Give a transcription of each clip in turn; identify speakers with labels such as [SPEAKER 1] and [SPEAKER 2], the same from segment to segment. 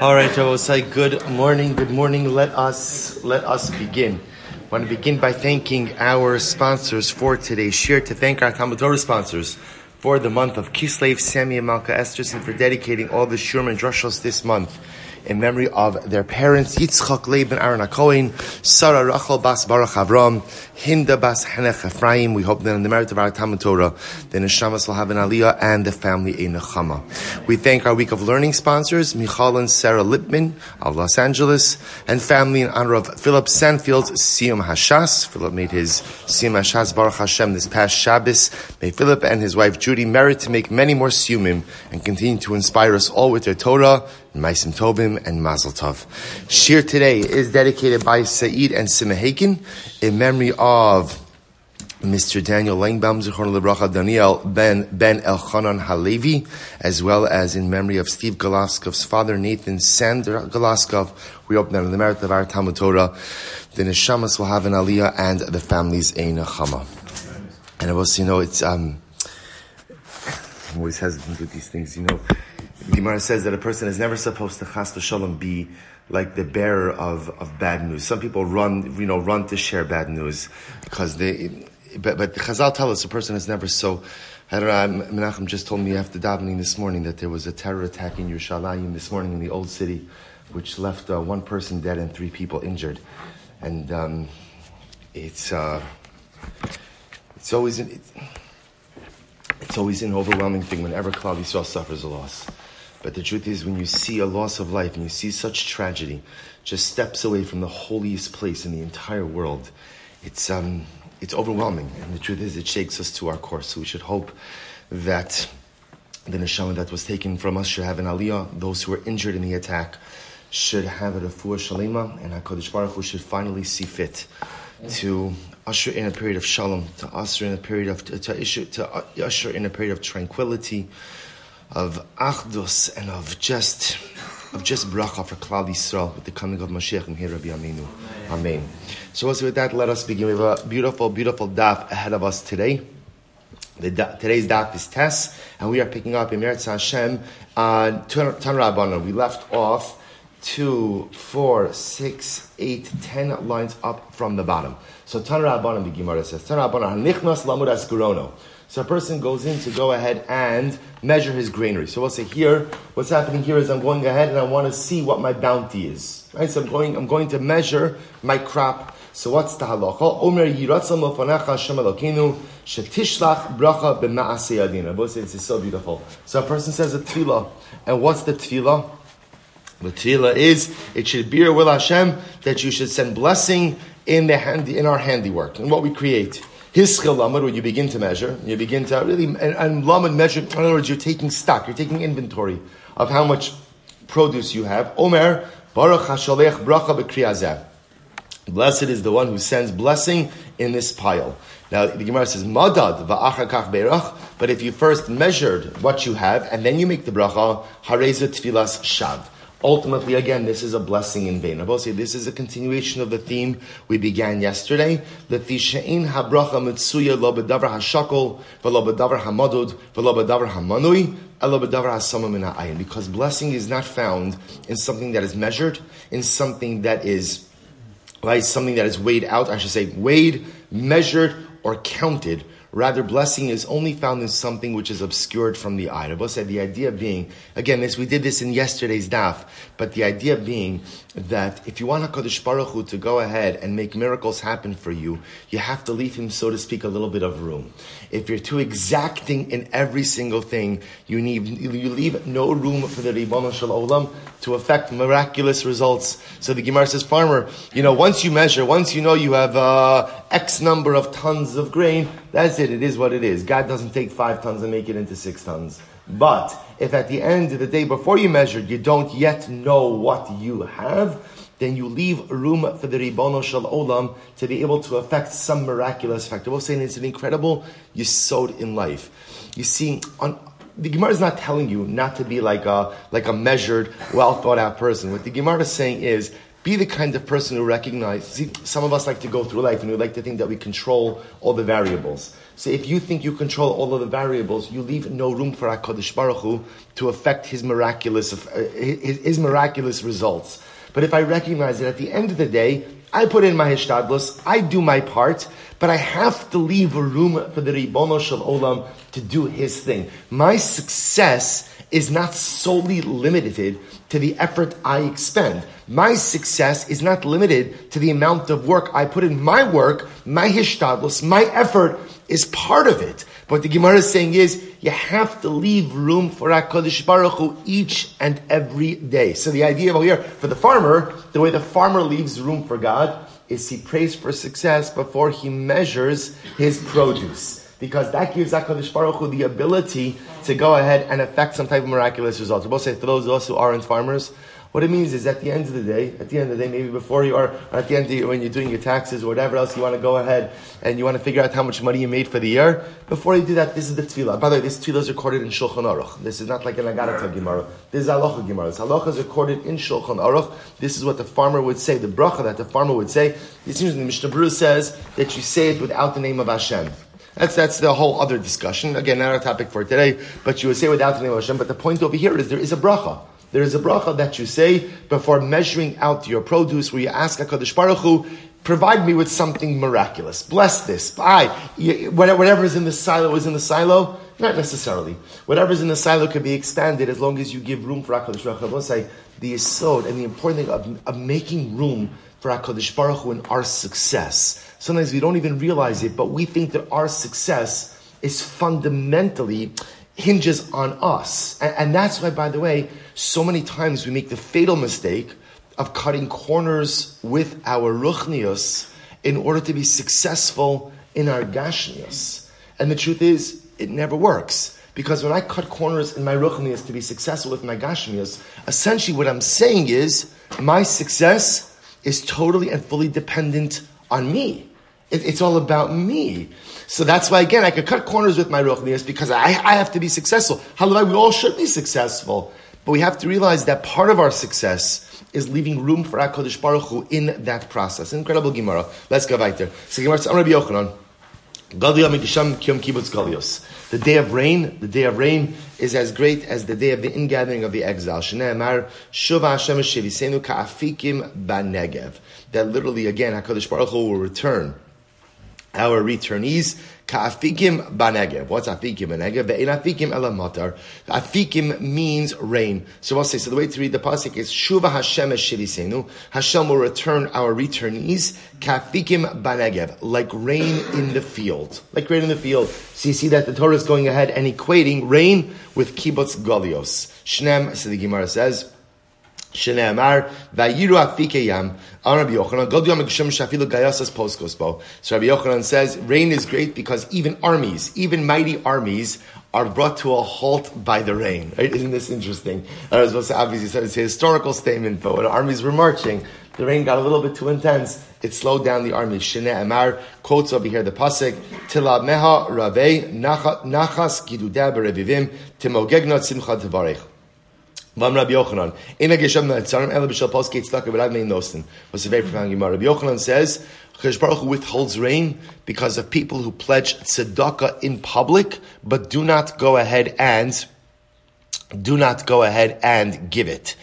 [SPEAKER 1] All right, I will say good morning, good morning. Let us let us begin. I want to begin by thanking our sponsors for today's share. To thank our Talmud Torah sponsors for the month of Kislev, Sammy, and Malka Esterson for dedicating all the Shurman Drushos this month in memory of their parents, Yitzchak Leben Aaron Cohen, Sarah Rachel Bas Baruch Avram, Hinda Bas Henech Ephraim. We hope that in the merit of our Talmud Torah, the Neshamas will have an Aliyah and the family a Nechama. We thank our week of learning sponsors, Michal and Sarah Lipman of Los Angeles, and family in honor of Philip Sanfield's Siyum Hashas. Philip made his Siyum Hashas Baruch Hashem this past Shabbos. May Philip and his wife Judy merit to make many more Siyumim and continue to inspire us all with their Torah, Maisim Tobim, and Mazel Tov. Shiur today is dedicated by Saeed and Simahakin in memory of Mr. Daniel Langbaum, Zichron Lebracha, Daniel Ben, Ben Elchanan Halevi, as well as in memory of Steve Golaskov's father, Nathan Sander Golaskov. We hope that in the merit of our Talmud Torah, the Neshamas will have an Aliyah and the families a Nechama. And I also, you know, it's, um, I'm always hesitant with these things, you know. Gemara says that a person is never supposed to chas v'shalom be like the bearer of, of bad news. Some people run, you know, run to share bad news because they, but, but the Chazal tell us a person is never so, I don't know, Menachem just told me after davening this morning that there was a terror attack in Yerushalayim this morning in the old city, which left uh, one person dead and three people injured. And um, it's, uh, it's always, an, it's always an overwhelming thing whenever Klal Yisrael suffers a loss. But the truth is, when you see a loss of life and you see such tragedy, just steps away from the holiest place in the entire world, it's um, it's overwhelming. And the truth is, it shakes us to our core. So we should hope that the neshama that was taken from us should have an aliyah. Those who were injured in the attack should have a refuah shalima, and Hakadosh Baruch Hu should finally see fit to usher in a period of shalom, to usher in a period of to, issue, to usher in a period of tranquility of achdus and of just of just bracha for Klal Yisrael with the coming of Mashiach and Rabbi Aminu. Amen. So also with that, let us begin. We have a beautiful, beautiful daf ahead of us today. The da- today's daf is Tess, and we are picking up in Meretz Hashem on uh, Tan. We left off two, four, six, eight, ten lines up from the bottom. So Tan Rabbanon, the Gemara says, Tan Rabbanon, Hanichnas Lamud Askurono. So a person goes in to go ahead and measure his granary. So we'll say here, what's happening here is I'm going ahead and I want to see what my bounty is. Right? So I'm going, I'm going to measure my crop. So what's the halacha? Omer yiratzam lofanecha Hashem Elokeinu shetishlach bracha b'ma'aseh yadina. Both say this is so beautiful. So a person says a tefillah. And what's the tefillah? The tefillah is, it should be your will Hashem that you should send blessing in the hand, in our handiwork, in what we create. Hischel lamad, when you begin to measure, you begin to really, and, and lamad measure, in other words, you're taking stock, you're taking inventory of how much produce you have. Omer, baruch hashalech bracha b'kriyazeh. Blessed is the one who sends blessing in this pile. Now the Gemara says madad va'achakach berach, but if you first measured what you have and then you make the bracha, hareza tfilas shav ultimately, again, this is a blessing in vain. I will this is a continuation of the theme we began yesterday. The hamadud hamanui. Because blessing is not found in something that is measured, in something that is right, something that is weighed out. I should say weighed, measured, or counted Rather, blessing is only found in something which is obscured from the eye. Rabbi said the idea being, again, this we did this in yesterday's daf, but the idea being that if you want HaKadosh Baruch Hu to go ahead and make miracles happen for you, you have to leave him, so to speak, a little bit of room. If you're too exacting in every single thing, you need you leave no room for the Ribbon Shal Olam to affect miraculous results. So the Gemara says, farmer, you know, once you measure, once you know you have uh, X number of tons of grain, that's it. It is what it is. God doesn't take five tons and make it into six tons. But if at the end of the day before you measured, you don't yet know what you have, then you leave room for the Ribono Shal Olam to be able to affect some miraculous effect. I will say it's an incredible yisod in life. You see, on, the Gemara is not telling you not to be like a, like a measured, well thought out person. What the Gemara is saying is, Be the kind of person who recognizes, see, some of us like to go through life and we like to think that we control all the variables. So if you think you control all of the variables, you leave no room for HaKadosh Baruch Hu to affect his miraculous, uh, his, his miraculous results. But if I recognize that at the end of the day, I put in my hishtadlus, I do my part, but I have to leave a room for the Ribono Shel Olam to do his thing. My success is not solely limited to the effort I expend. My success is not limited to the amount of work I put in. My work, my hishtadlus, my effort is part of it. But the Gemara is saying is, you have to leave room for HaKadosh Baruch Hu each and every day. So the idea over here, for the farmer, the way the farmer leaves room for God is he prays for success before he measures his produce because that gives HaKadosh Baruch Hu the ability to go ahead and affect some type of miraculous results. We both say for those of us who aren't farmers, what it means is at the end of the day, at the end of the day, maybe before you are, or at the end the, when you're doing your taxes or whatever else, you want to go ahead and you want to figure out how much money you made for the year. Before you do that, this is the tefillah. By the way, this tefillah is recorded in Shulchan Aruch. This is not like an Agarata Gemara. This is Halacha Gemara. This Halacha is recorded in Shulchan Aruch. This is what the farmer would say, the bracha that the farmer would say. This seems the Mishnah says that you say it without the name of Hashem. That's, that's the whole other discussion. Again, not a topic for today, but you would say without the name of Hashem. But the point over here is there is a bracha. There is a bracha that you say before measuring out your produce where you ask HaKadosh Baruch Hu, provide me with something miraculous. Bless this. I, whatever is in the silo is in the silo. Not necessarily. Whatever is in the silo can be expanded as long as you give room for HaKadosh Baruch Hu. I say the Yisod and the important thing of, of making room for HaKadosh Baruch Hu in our success. Sometimes we don't even realize it, but we think that our success is fundamentally hinges on us. And, and that's why, by the way, so many times we make the fatal mistake of cutting corners with our ruchnius in order to be successful in our gashmius. And the truth is, it never works. Because when I cut corners in my ruchnius to be successful with my gashmius, essentially what I'm saying is my success is totally and fully dependent on me. It, it's all about me. So that's why, again, I could cut corners with my ruchnius because I, I have to be successful. Hallelujah, we all should be successful. But we have to realize that part of our success is leaving room for HaKadosh Baruch Hu in that process. Incredible Gemara. Let's go weiter. So Gemara says, Rabbi Yochanan, the day of rain, the day of rain is as great as the day of the ingathering of the exile. That literally, again, HaKadosh Baruch Hu will return our returnees. Ka'afikim banegev. What's afikim banegev? Ve'in afikim elamatar. Afikim means rain. So I'll say, so the way to read the pasuk is, Shuva Hashem eshivisenu. Hashem will return our returnees. Ka'afikim banegev. Like rain in the field. Like rain in the field. So you see that the Torah is going ahead and equating rain with kibbutz golios. Shnem, so the Gemara says, Shneamar vayiru afike On Rabbi Yochanan, God yom shafilu gayasas poskospo. So Rabbi Yochanan says rain is great because even armies, even mighty armies, are brought to a halt by the rain. Right? Isn't this interesting? I was supposed to obviously say it's a historical statement, but when armies were marching, the rain got a little bit too intense. It slowed down the army. Shene Amar quotes over here the pasuk Tila Meha Rave Nachas Gidudeh Berevivim Timogegnot Simcha Tevarech. Vam Rabbi Yochanan. In a geshem tzarim ela b'shel poski tzedakah without main nosin. Was a very profound gemara. Rabbi Yochanan says, Chirish Baruch Hu withholds rain because of people who pledge tzedakah in public, but do not go ahead and do not go ahead and give it.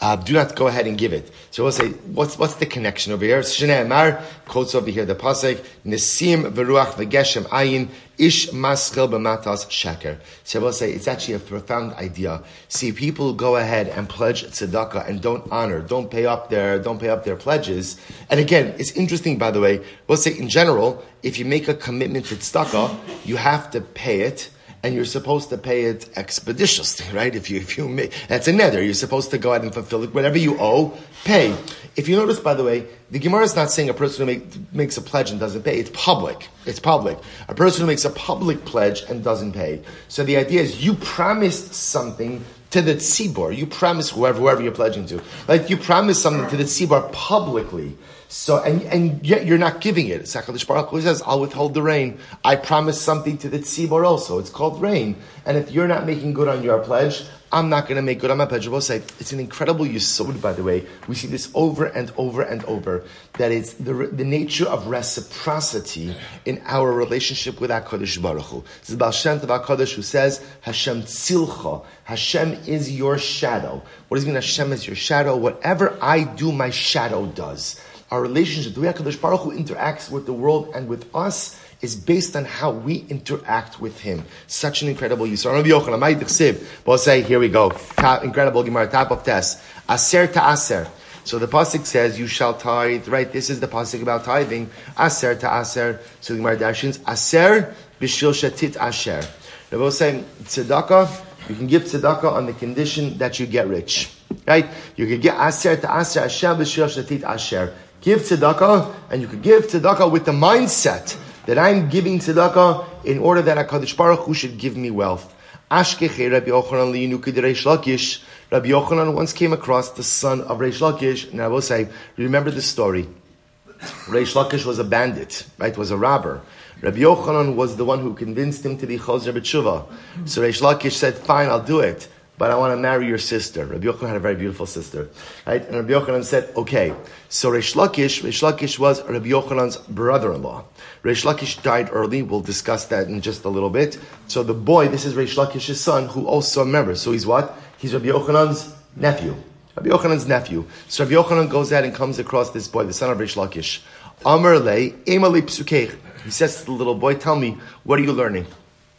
[SPEAKER 1] Uh, do not go ahead and give it. So we'll say, what's what's the connection over here? Shnei Amar quotes over here the pasuk Nesim veruach v'geshem ayin ish maschil b'matas sheker. So we'll say it's actually a profound idea. See, people go ahead and pledge tzedakah and don't honor, don't pay up their don't pay up their pledges. And again, it's interesting by the way. We'll say in general, if you make a commitment to tzedakah, you have to pay it and you're supposed to pay it expeditiously, right? If you, if you make, that's a nether. You're supposed to go out and fulfill it. Whatever you owe, pay. If you notice, by the way, the Gemara is not saying a person who make, makes a pledge and doesn't pay. It's public. It's public. A person who makes a public pledge and doesn't pay. So the idea is you promised something to the tzibor. You promised whoever, whoever you're pledging to. Like you promised something to the tzibor publicly. So, and, and yet you're not giving it. Sakalish Baruch Hu says, I'll withhold the rain. I promise something to the tzibor also. It's called rain. And if you're not making good on your pledge, I'm not going to make good. I'm a say It's an incredible yisod, by the way. We see this over and over and over. That it's the, the nature of reciprocity in our relationship with HaKadosh Baruch Hu. This is Baal Shem Tov HaKadosh who says, Hashem tzilcha. Hashem is your shadow. What does it mean Hashem is your shadow? Whatever I do, my shadow does. Our relationship, the way HaKadosh Baruch Hu interacts with the world and with us, is based on how we interact with him. Such an incredible use. We'll say, here we go. Incredible Gemara, top of test. Aser to aser. So the pasuk says, "You shall tithe." Right. This is the pasuk about tithing. Aser to aser. So the Gemara dashins aser b'shil shatit asher. They're saying tzedakah. You can give tzedakah on the condition that you get rich. Right. You can get aser to aser asher b'shil shatit asher. Give tzedakah, and you could give tzedakah with the mindset that I'm giving tzedakah in order that HaKadosh Baruch Hu should give me wealth. Ashkeche Rabbi Yochanan liyinukid Reish Lakish. Rabbi Yochanan once came across the son of Reish Lakish, and I will say, remember the story. Reish Lakish was a bandit, right? Was a robber. Rabbi Yochanan was the one who convinced him to be Choser B'tshuva. So Reish Lakish said, fine, I'll do it but I want to marry your sister. Rabbi Yochanan had a very beautiful sister, right? And Rabbi Yochanan said, okay. So Reish Lakish, Reish Lakish was Rabbi Yochanan's brother-in-law. Reish Lakish died early. We'll discuss that in just a little bit. So the boy, this is Reish Lakish's son, who also remembers. So he's what? He's Rabbi Yochanan's nephew. Rabbi Yochanan's nephew. So Rabbi Yochanan goes out and comes across this boy, the son of Reish Lakish. Amar le, emali psukech. He says to the little boy, tell me, what are you learning?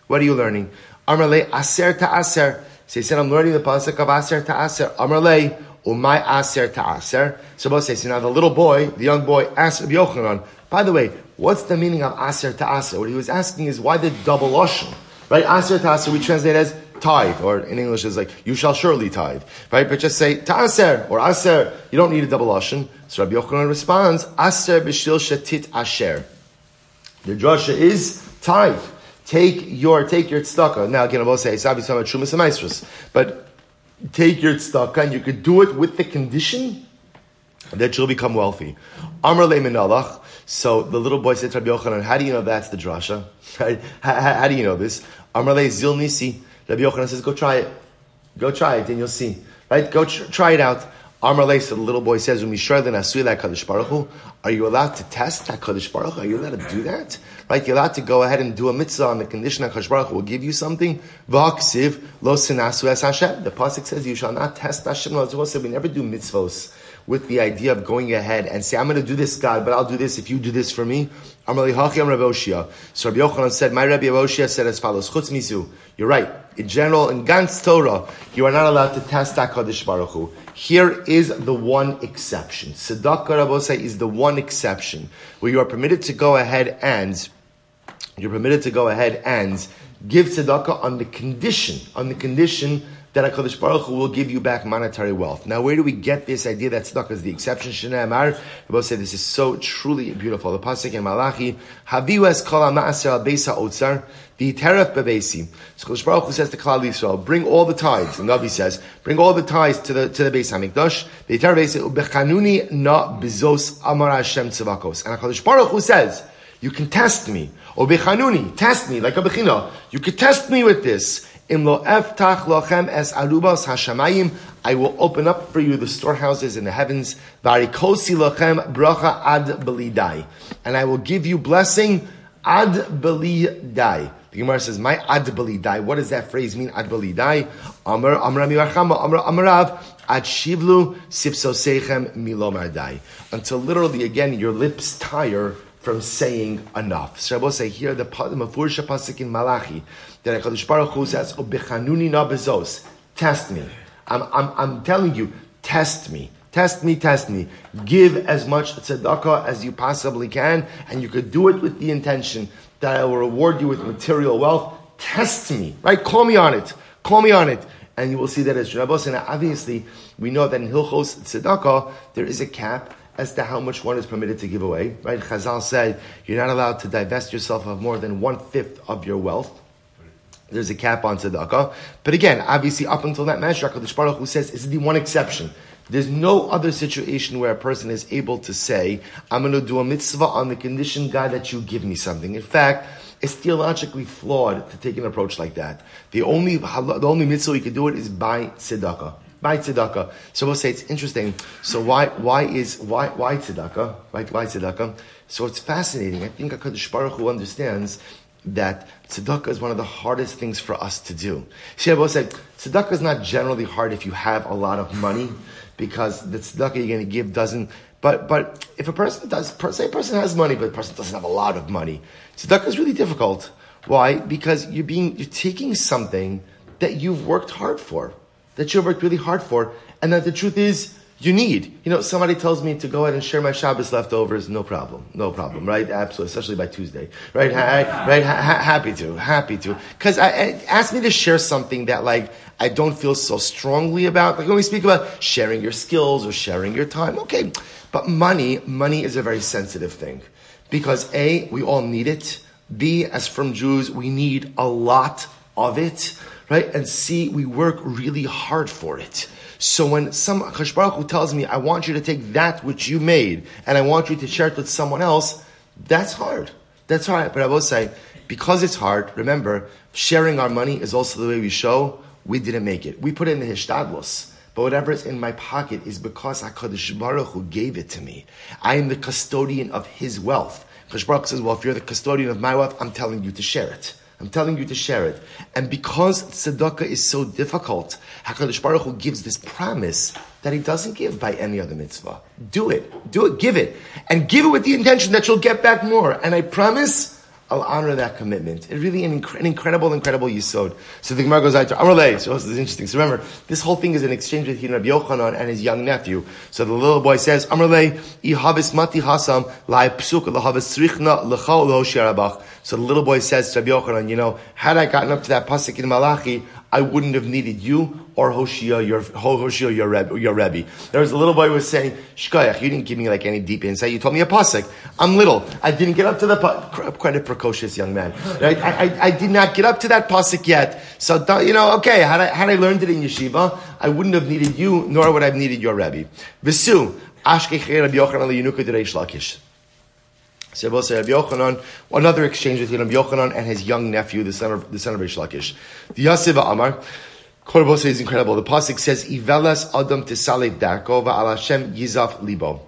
[SPEAKER 1] What are you learning? Amar le, aser ta aser. So he said, I'm learning the pasuk of Aser to Aser. Amrlei, umay Aser to Aser. So both say, so now the little boy, the young boy, asked Rabbi Yochanan, by the way, what's the meaning of Aser to Aser? What he was asking is, why the double Lashon? Right? Aser to Aser, we translate as tithe, or in English is like, you shall surely tithe. Right? But just say, ta'aser, or aser. You don't need a double Lashon. So Rabbi Yochanan responds, aser b'shil shatit asher. The drasha is tithe take your take your tzedakah. Now again, I will say it's obviously about shumas and but take your tzedakah and you could do it with the condition that you'll become wealthy. Amr le So the little boy said to Rabbi Yochanan, "How do you know that's the drasha? How, how, how, do you know this?" Amr le zil nisi. Rabbi Yochanan says, "Go try it. Go try it, and you'll see. Right? Go tr- try it out." Amar so the little boy says, "When Kaddish Baruch are you allowed to test that Kaddish Baruch Are you allowed to do that? Right? You're allowed to go ahead and do a mitzvah on the condition that Kaddish Baruch will give you something. The pasuk says, "You shall not test Hashem." We never do mitzvos with the idea of going ahead and say, I'm going to do this, God, but I'll do this if you do this for me. So Rabbi Yochanan said, my Rabbi Oshia said as follows, Chutz misu, you're right. In general, in Gans Torah, you are not allowed to test HaKadosh Baruch Hu. Here is the one exception. Tzedakah Rabbosai is the one exception where you are permitted to go ahead and you're permitted to go ahead and give tzedakah on the condition, on the condition that HaKadosh Baruch Hu will give you back monetary wealth. Now, where do we get this idea that tzedakah is the exception? Shnei Amar, both say this is so truly beautiful. The Pasuk in Malachi, Habiu es kol ha'ma'aser al beisa otzar, the bebesi. So HaKadosh Baruch Hu says to Klal Yisrael, bring all the tithes. And Navi says, bring all the tithes to the, to the Beis HaMikdash. The teref bebesi, ubechanuni na bizos amar Hashem tzavakos. And HaKadosh Baruch Hu says, you can test me. Obechanuni, test me, like a bechina. You can test me with this. Lo eftach lochem es arubas hashamayim. I will open up for you the storehouses in the heavens. Varikosi lochem bracha ad belidai. And I will give you blessing ad belidai. The Gemara says, "My ad belidai." What does that phrase mean? Ad belidai. Amar Amar Miwachama Amar Amarav ad shivlu sifsosechem milomardai. Until literally again your lips tire from saying enough. So I will say here the Mafursha pasuk in Malachi that HaKadosh Baruch Hu says, oh, "Obechanuni na bezos." Test me. I'm, I'm, I'm telling you, test me. Test me, test me. Give as much tzedakah as you possibly can, and you could do it with the intention that I will reward you with material wealth. Test me, right? Call me on it. Call me on it. And you will see that as Shabbos. And obviously, we know that in Hilchos Tzedakah, there is a cap as to how much one is permitted to give away, right? Chazal said you're not allowed to divest yourself of more than one fifth of your wealth. There's a cap on tzedakah. But again, obviously, up until that measure, HaKadosh Baruch Hu says is the one exception. There's no other situation where a person is able to say, I'm going to do a mitzvah on the condition, God, that you give me something. In fact, it's theologically flawed to take an approach like that. The only the only mitzvah you can do it is by tzedakah. By tzedakah. So we'll say it's interesting. So why why is why why tzedakah? Why why tzedakah? So it's fascinating. I think Hakadosh Baruch Hu understands that tzedakah is one of the hardest things for us to do. Will say tzedakah is not generally hard if you have a lot of money, because the tzedakah you're going to give doesn't. But but if a person does, say a person has money, but a person doesn't have a lot of money, tzedakah is really difficult. Why? Because you're being you're taking something that you've worked hard for, that you've worked really hard for, and that the truth is you need. You know, somebody tells me to go ahead and share my Shabbos leftovers, no problem, no problem, right? Absolutely, especially by Tuesday, right? Right? Ha- happy to, happy to. Because I, I, ask me to share something that like I don't feel so strongly about. Like when we speak about sharing your skills or sharing your time, okay. But money, money is a very sensitive thing because a we all need it. B, as from Jews, we need a lot of it, right? And C, we work really hard for it. So when some Baruch Hu tells me, I want you to take that which you made and I want you to share it with someone else, that's hard. That's hard. But I will say, because it's hard, remember, sharing our money is also the way we show we didn't make it. We put it in the hishtadlos. But whatever is in my pocket is because HaKadosh Baruch Hu gave it to me. I am the custodian of His wealth. Baruch says, well, if you're the custodian of my wealth, I'm telling you to share it. I'm telling you to share it. And because tzedakah is so difficult, HaKadosh Baruch Hu gives this promise that he doesn't give by any other mitzvah. Do it. Do it. Give it. And give it with the intention that you'll get back more. And I promise I'll honor that commitment. It's really an, inc- an incredible, incredible yisod. So the Gemara goes out to Amrle. So this is interesting. So remember, this whole thing is an exchange between Rabbi Yochanan and his young nephew. So the little boy says, Amrle, ihavis mati hasam, lai psuk lahavis tzrichna lechal lo So the little boy says to Rabbi Yochanan, you know, had I gotten up to that pasuk in Malachi, I wouldn't have needed you or Hoshea, your Hoshea, your Rebbe. Your Rebbe. There was a little boy who was saying, Shkoyach, you didn't give me like any deep insight. You told me a pasuk. I'm little. I didn't get up to the quite a precocious young man. Right? I, I, I, did not get up to that pasuk yet. So you know, okay. Had I had I learned it in yeshiva, I wouldn't have needed you, nor would I have needed your Rebbe. Visu Ashkech Rabbi Yochanan Reish Lakish. Another exchange between Rabbi Yochanan and his young nephew, the son of the son of Rish Lakish. The Yasiva Amar, Korbose is incredible. The pasuk says, "Ivelas Adam tisalev darko va'al Hashem yizaf libo."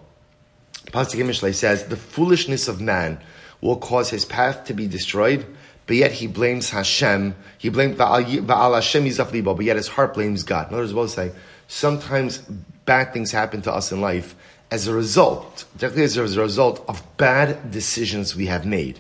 [SPEAKER 1] Pasuk in says, "The foolishness of man will cause his path to be destroyed." But yet he blames Hashem. He blames Va'al Hashem Yizaf Libo, but yet his heart blames God. In other words, both say, sometimes bad things happen to us in life, as a result, directly as a result of bad decisions we have made.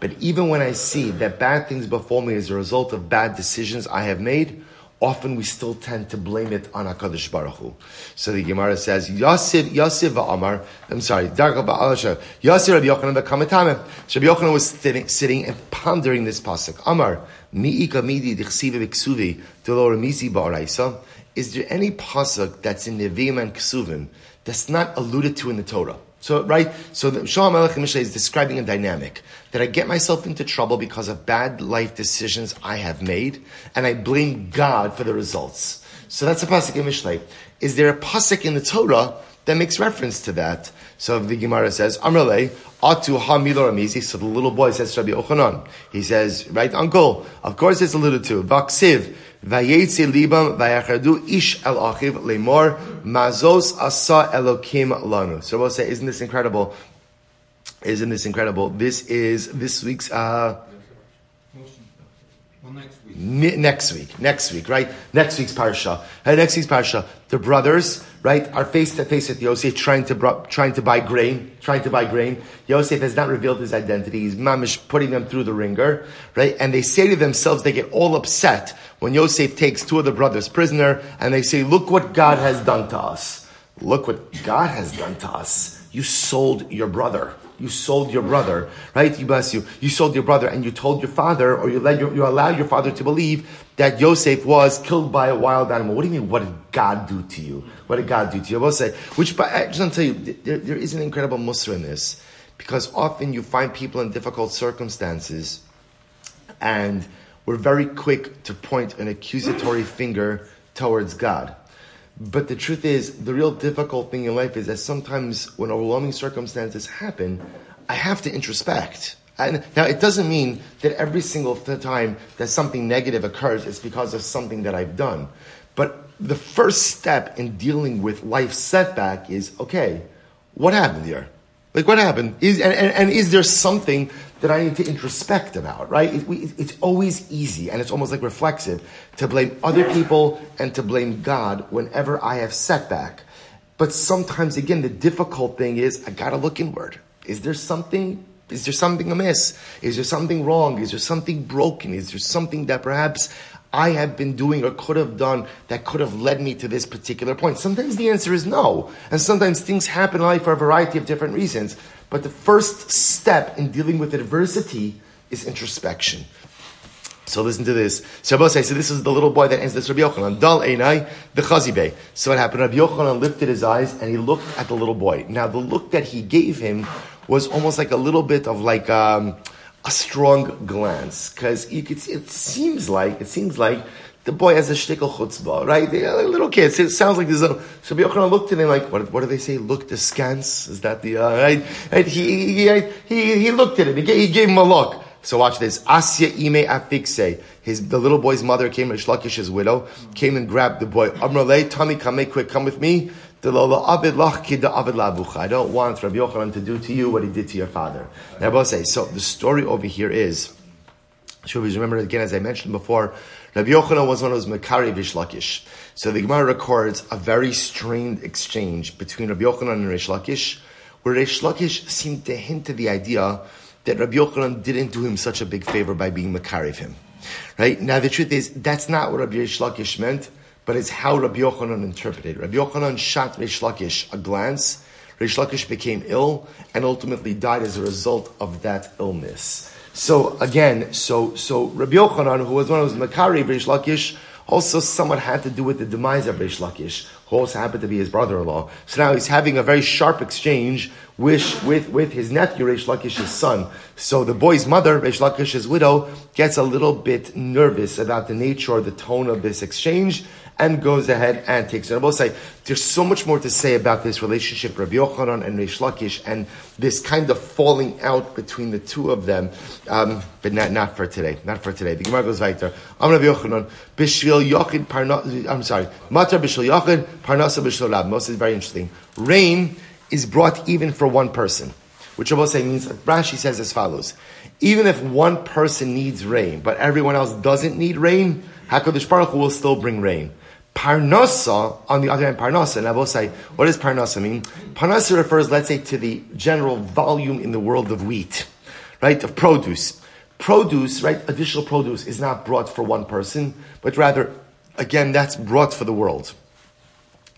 [SPEAKER 1] But even when I see that bad things befall me as a result of bad decisions I have made, often we still tend to blame it on HaKadosh Baruch Hu. So the Gemara says, Yasiv, Yasiv Amar, I'm sorry, Darga Ba'alasha, Yasiv Rabbi Yochanan B'kamatame. So Rabbi Yochanan was sitting, sitting and pondering this pasuk. Amar, Mi'ika midi dichsiva b'ksuvi, Delor misi ba'araisa. Is there any pasuk that's in Nevi'im and Ksuvim that's not alluded to in the Torah. So, right? So, Shalom Melech Mishle is describing a dynamic that I get myself into trouble because of bad life decisions I have made, and I blame God for the results. So that's a pasuk in Mishle. Is there a pasuk in the Torah that makes reference to that? So the Gemara says, Amrele, Atu Hamilor Amizi. So the little boy says to Rabbi Yochanan. He says, right, uncle, of course it's alluded to. Vaksiv, Vayetze libam vayachadu ish el achiv lemor mazos asa elokim lanu. So we'll say, isn't this incredible? Isn't this incredible? This is this week's. Uh, next week. next week, right? Next week's parsha. Hey, next week's parsha. The brothers, right, are face to face with Yosef, trying to trying to buy grain, trying to buy grain. Yosef has not revealed his identity. He's mamish putting them through the ringer, right? And they say to themselves, they get all upset when Yosef takes two of the brothers prisoner, and they say, "Look what God has done to us. Look what God has done to us. You sold your brother." You sold your brother, right? You bless you. You sold your brother and you told your father or you let your, you allowed your father to believe that Yosef was killed by a wild animal. What do you mean? What did God do to you? What did God do to you? I will say, which, but I just want to tell you, there, there is an incredible mussar in this because often you find people in difficult circumstances and we're very quick to point an accusatory finger towards God. But the truth is, the real difficult thing in life is that sometimes when overwhelming circumstances happen, I have to introspect. And now it doesn't mean that every single time that something negative occurs, it's because of something that I've done. But the first step in dealing with life setback is okay, what happened here? Like what happened? Is, and, and, and, is there something that I need to introspect about, right? It, we, it's always easy and it's almost like reflexive to blame other people and to blame God whenever I have setback. But sometimes, again, the difficult thing is I gotta look inward. Is there something is there something amiss? Is there something wrong? Is there something broken? Is there something that perhaps I have been doing or could have done that could have led me to this particular point? Sometimes the answer is no. And sometimes things happen in life for a variety of different reasons. But the first step in dealing with adversity is introspection. So listen to this. Shabbos so this is the little boy that ends this Rabbi Yochanan. Dal Einai, the Chazibeh. So what happened? Rabbi Yochanan lifted his eyes and he looked at the little boy. Now the look that he gave him was almost like a little bit of like um, a strong glance because it seems like it seems like the boy has a shtickle chutzpah, right? The little kids. It sounds like there's a. So Yochanan looked at him like, what, what do they say? Looked askance? Is that the uh, right? right? He, he, he, he looked at him. He gave, he gave him a look. So watch this. Asya ime afikse. His the little boy's mother came, Shlakish's widow, came and grabbed the boy. Amrale, Tommy, come quick, come with me. I don't want Rabbi Yochanan to do to you what he did to your father. Now, say, so the story over here is, should we remember again, as I mentioned before, Rabbi Yochanan was one of those Makari Vishlakish. So the Gemara records a very strained exchange between Rabbi Yochanan and Rish Lakish, where Rish Lakish seemed to hint at the idea that Rabbi Yochanan didn't do him such a big favor by being Makari of him. Right? Now the truth is, that's not what Rabbi Rish Lakish meant but it's how Rabbi Yochanan interpreted. Rabbi Yochanan shot Rish Lakish a glance. Rish Lakish became ill and ultimately died as a result of that illness. So again, so so Rabbi Yochanan, who was one of those Makari of Rish Lakish, also somewhat had to do with the demise of Rish Lakish, who also happened to be his brother-in-law. So now he's having a very sharp exchange with, with, with his nephew, Rish Lakish's son. So the boy's mother, Rish Lakish's widow, gets a little bit nervous about the nature or the tone of this exchange, and goes ahead and takes it. I will say there's so much more to say about this relationship, Rabbi Yochanan and Reish Lakish, and this kind of falling out between the two of them, um, but not, not for today. Not for today. The Gemara goes weiter. I'm Rabbi Yochanan. I'm sorry. Matar Bishvil Yochid Parnasa Bishvil Rab. Most is very interesting. Rain is brought even for one person. Which I will say means, Rashi says as follows. Even if one person needs rain, but everyone else doesn't need rain, HaKadosh Baruch Hu will still bring rain. Parnasa, on the other hand, Parnasa, and I will say, what does Parnasa mean? Parnasa refers, let's say, to the general volume in the world of wheat, right? Of produce. Produce, right? Additional produce is not brought for one person, but rather, again, that's brought for the world.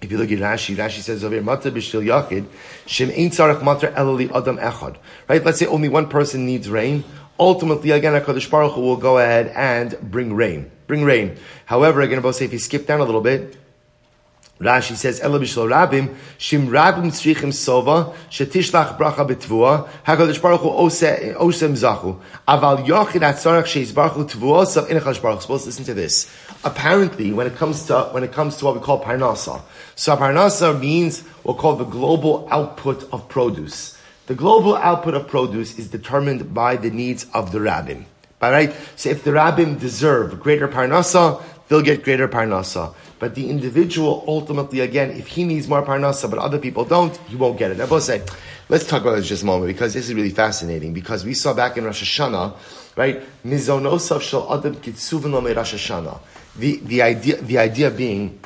[SPEAKER 1] If you look at Rashi, Rashi says over here, Mata b'shil yachid, shem ein tzarech matar elali adam echad. Right? Let's say only one person needs rain. Ultimately, again, HaKadosh Baruch Hu will go ahead and bring rain bring rain. However, again, about say if you skip down a little bit, Rashi says, Ela b'shlo rabim, shim rabim tzrichim sova, shetishlach bracha betvua, HaKadosh Baruch Hu osem zachu. Aval yochid atzarach sheis baruch hu tvua, sav inachal baruch Suppose listen to this. Apparently, when it comes to, when it comes to what we call parnasa, so parnasa means what we call the global output of produce. The global output of produce is determined by the needs of the rabbin. All right. So if the rabbim deserve greater parnasa, they'll get greater parnasa. But the individual ultimately, again, if he needs more parnasa, but other people don't, he won't get it. I both say, let's talk about this just a moment because this is really fascinating. Because we saw back in Rosh Hashanah, right? Mizonosav shel adam kitzuvin Rosh Hashanah. The the idea the idea being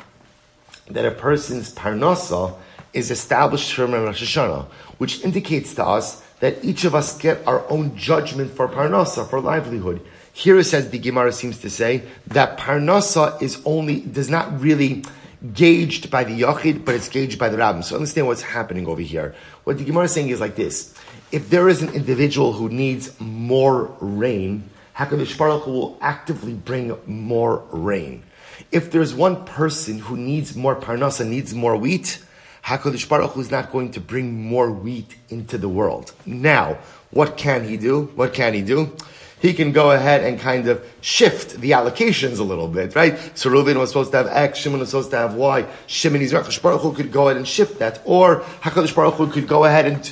[SPEAKER 1] that a person's parnasa is established from Rosh Hashanah, which indicates to us that each of us get our own judgment for parnasa, for livelihood. Here it says, the Gemara seems to say, that parnasa is only, does not really gauged by the yachid, but it's gauged by the rabbin. So understand what's happening over here. What the Gemara is saying is like this. If there is an individual who needs more rain, HaKadosh Baruch Hu will actively bring more rain. If there's one person who needs more parnasa, needs more wheat, HaKadosh Baruch Hu is not going to bring more wheat into the world. Now, what can he do? What can he do? He can go ahead and kind of shift the allocations a little bit, right? So Reuven was supposed to have X, Shimon was supposed to have Y. Shimon HaKadosh Baruch Hu could go ahead and shift that. Or HaKadosh Baruch Hu could go ahead and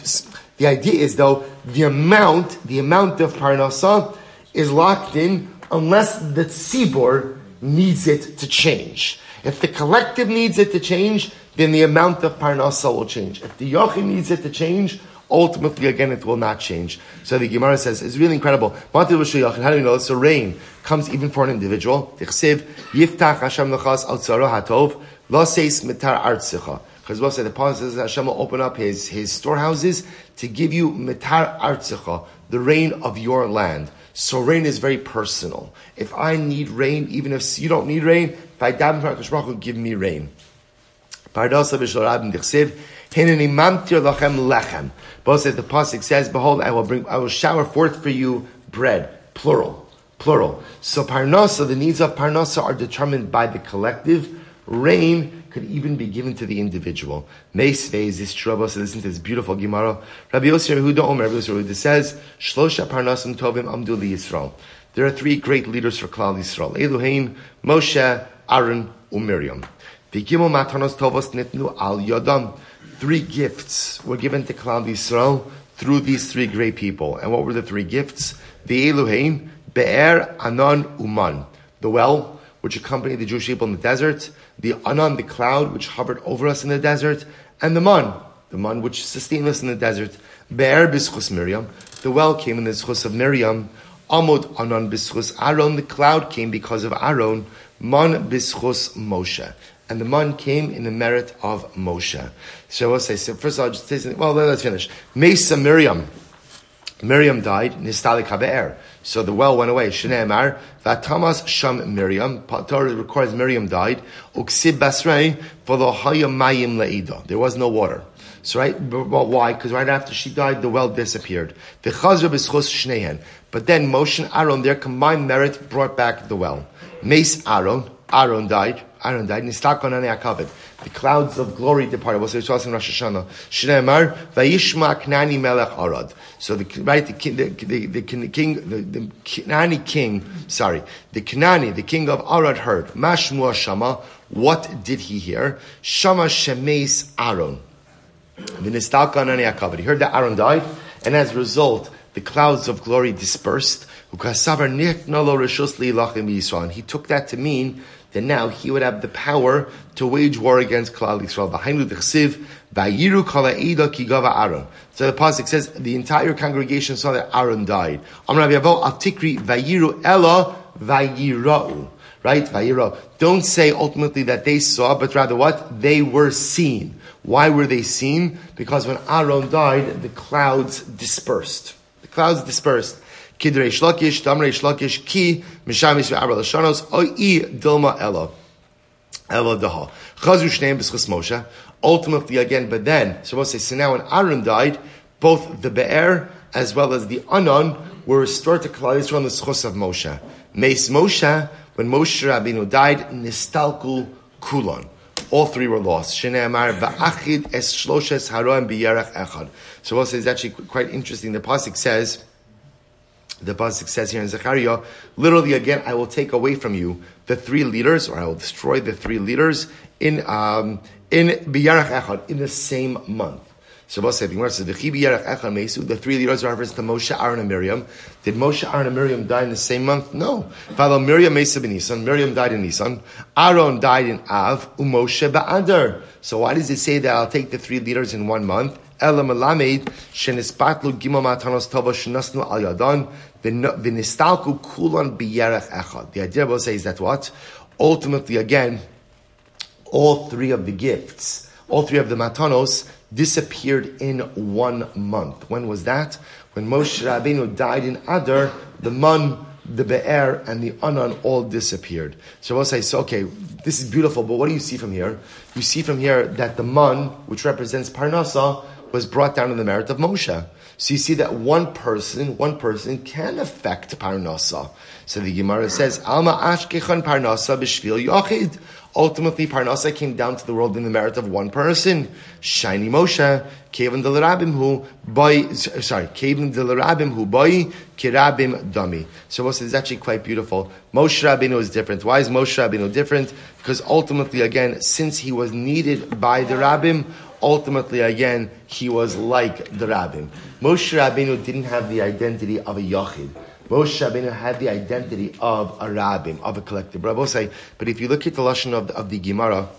[SPEAKER 1] The idea is though, the amount, the amount of parnasa is locked in unless the tzibor needs it to change. If the collective needs it to change, then the amount of parnasa will change. If the yochid needs it to change, ultimately again it will not change. So the Gemara says it's really incredible. How do we know? So rain comes even for an individual. Yiftach Hashem hatov lo seis mitar artzicha. Because said the Pasuk says Hashem will open up his, his storehouses to give you mitar artzicha, the rain of your land. So rain is very personal. If I need rain, even if you don't need rain, if I daven for Hakadosh give me rain. Pardosa. Both said the pasuk says, "Behold, I will bring, I will shower forth for you bread." Plural, plural. So parnasa, the needs of parnasa are determined by the collective. Rain could even be given to the individual. Meisve is trouble. So listen to this beautiful Gemara. Rabbi Yosef Yehuda Omer, Rabbi Yosef Yehuda says, Shlosha parnasim tovim amdu Yisrael. There are three great leaders for Klal Yisrael. Elohim, Moshe, Aaron, Umiriam. Vigimel matanos tovos nitnu al yodam. Three gifts were given to Klal Yisrael through these three great people. And what were the three gifts? The Elohim, Be'er, Anon, Uman. The well, which accompanied the Jewish people in the desert, the Anan, the cloud, which hovered over us in the desert, and the Man, the Man which sustained us in the desert. Be'er bischus Miriam. The well came in the schus of Miriam. Amod Anan bischus Aaron. The cloud came because of Aaron. Man bischus Moshe. And the man came in the merit of Moshe. So I'll say, so first of all, just say well, let's finish. Mesa Miriam. Miriam died, Nistalik Habe'er. So the well went away. Shneemar, Vatamas Sham Miriam. Torah requires Miriam died. Uksib Basrei, for the Hayamayim Leida. There was no water. So right, well, why? Because right after she died, the well disappeared. But then Moshe and Aaron, their combined merit brought back the well. Mace Aaron, Aaron died. Aaron died. Nistakon Akavit. The clouds of glory departed. What's it in Rosh Hashanah? Shneemar Vayishma Knani Melech Arad. So the right the king the, the, the king the, the Knani king sorry the Knani the king of Arad heard Mashmua Shama. What did he hear? Shama Shemes Aaron. He heard that Aaron died, and as a result, the clouds of glory dispersed. He took that to mean then now he would have the power to wage war against Klal Yisrael. So the pasuk says the entire congregation saw that Aaron died. Right? Vayiro. Don't say ultimately that they saw, but rather what? They were seen. Why were they seen? Because when Aaron died, the clouds dispersed. The clouds dispersed. Kidrei Shlakish, Damrei Shlakish, Ki, Mishamis Ve'abra Lashanos, Oi Dilma Ella. Ella Daha. Chazu Shneim B'schus Moshe. Ultimately, again, but then, so we'll say, so now when Aaron died, both the Be'er as well as the Anon were restored to Klal Yisrael on the schus of Moshe. Meis Moshe, when Moshe Rabbeinu died, Nistalku Kulon. All three were lost. Shneimar Ba'achid Es Shloshes Haroim B'Yerach Echad. So we'll say, it's actually quite interesting. The Pasuk says, the Pasuk says here in Zechariah, literally again, I will take away from you the three leaders, or I will destroy the three leaders in um, in Biyarach Echad in the same month. So Shabbos said, the three leaders are reference to Moshe, Aaron, and Miriam. Did Moshe, Aaron, and Miriam die in the same month? No. Follow Miriam, Mesa, ben Nisan. Miriam died in Nisan. Aaron died in Av. Umoshe ba'adar. So why does it say that I'll take the three leaders in one month? V'nistalku kulan biyerech echad. The idea of say is that what? Ultimately, again, all three of the gifts, all three of the matanos disappeared in one month. When was that? When Moshe Rabbeinu died in Adar, the man, the Be'er, and the Anan all disappeared. So we'll say, so okay, this is beautiful, but what do you see from here? You see from here that the man, which represents Parnasa, was brought down in the merit of Moshe. So you see that one person, one person can affect Parnasa. So the Gemara says, Alma ashkechan Parnasa b'shvil yochid. Ultimately, Parnasa came down to the world in the merit of one person. Shiny Moshe, Kevin de Rabim who by sorry, Kevin de Rabim who by Kirabim Dami. So this is actually quite beautiful. Moshe Rabbeinu is different. Why is Moshe Rabbeinu different? Because ultimately, again, since he was needed by the Rabbim, ultimately, again, he was like the Rabbim. Moshe Rabbeinu didn't have the identity of a Yachid. Moshe Rabbeinu had the identity of a Rabbim, of a collective. But say, but if you look at the Lashon of the, of the Gemara,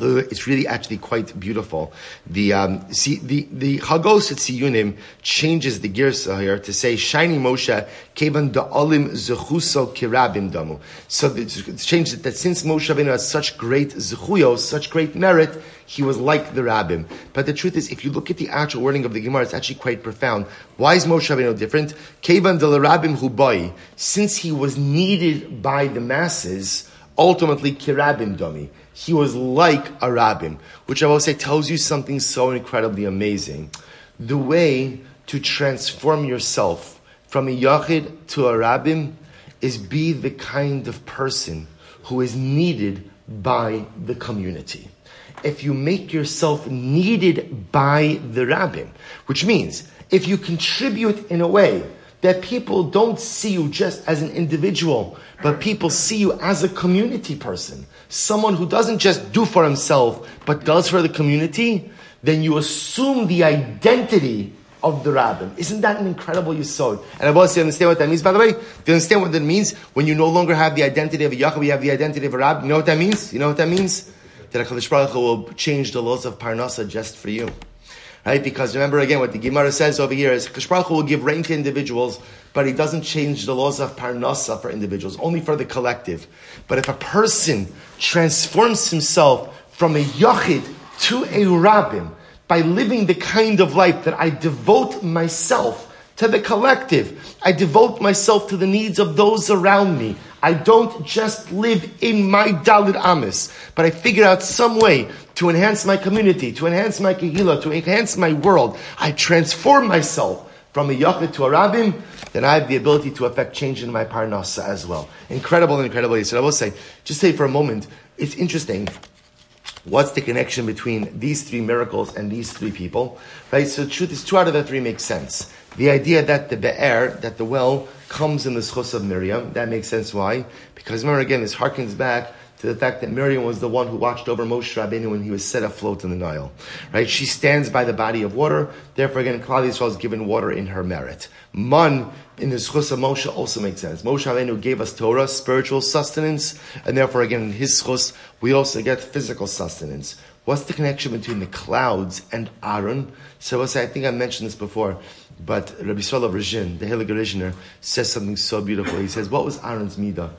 [SPEAKER 1] it's really actually quite beautiful. The um, see the the Chagos at Siyunim changes the girsa here to say shiny Moshe kevan da'alim zechuso kirabim damu. So it's changed it that since Moshe Rabbeinu has such great zechuyos, such great merit, he was like the rabbim. But the truth is, if you look at the actual wording of the Gemara, it's actually quite profound. Why is Moshe Rabbeinu different? Kevan rabbim hubai, since he was needed by the masses, ultimately kirabim dami he was like a rabbin, which I will say tells you something so incredibly amazing. The way to transform yourself from a yachid to a rabbin is be the kind of person who is needed by the community. If you make yourself needed by the rabbin, which means if you contribute in a way that people don't see you just as an individual, but people see you as a community person, someone who doesn't just do for himself, but does for the community, then you assume the identity of the rabbin. Isn't that an incredible yisod? And I've also understand what that means, by the way? Do you understand what that means? When you no longer have the identity of a Yachid, you have the identity of a rabbin. You know what that means? You know what that means? That HaKadosh Baruch will change the laws of Parnasa just for you. Right? Because remember again, what the Gemara says over here is HaKadosh will give rain to individuals, but he doesn't change the laws of Parnasa for individuals, only for the collective. But if a person transforms himself from a Yachid to a Rabbin by living the kind of life that I devote myself to the collective. I devote myself to the needs of those around me. I don't just live in my Dalit Amis, but I figure out some way to enhance my community, to enhance my Kehillah, to enhance my world. I transform myself from a Yachid to a Rabbin, then I have the ability to affect change in my Parnasa as well. Incredible, incredible. So I will say, just say for a moment, it's interesting. What's the connection between these three miracles and these three people? Right? So the truth is, two out of the three make sense. The idea that the be'er, that the well, comes in the schus of Miriam, that makes sense. Why? Because remember again, this harkens back to the fact that Miriam was the one who watched over Moshe Rabbeinu when he was set afloat in the Nile. Right? She stands by the body of water. Therefore, again, Klal Yisrael is given water in her merit. Man in the schus of Moshe also makes sense. Moshe Rabbeinu gave us Torah, spiritual sustenance, and therefore, again, in his schus, we also get physical sustenance. What's the connection between the clouds and Aaron? So I think I mentioned this before, but Rabbi Rizhin, the Heilige Rizhiner, says something so beautiful. He says, what was Aaron's midah?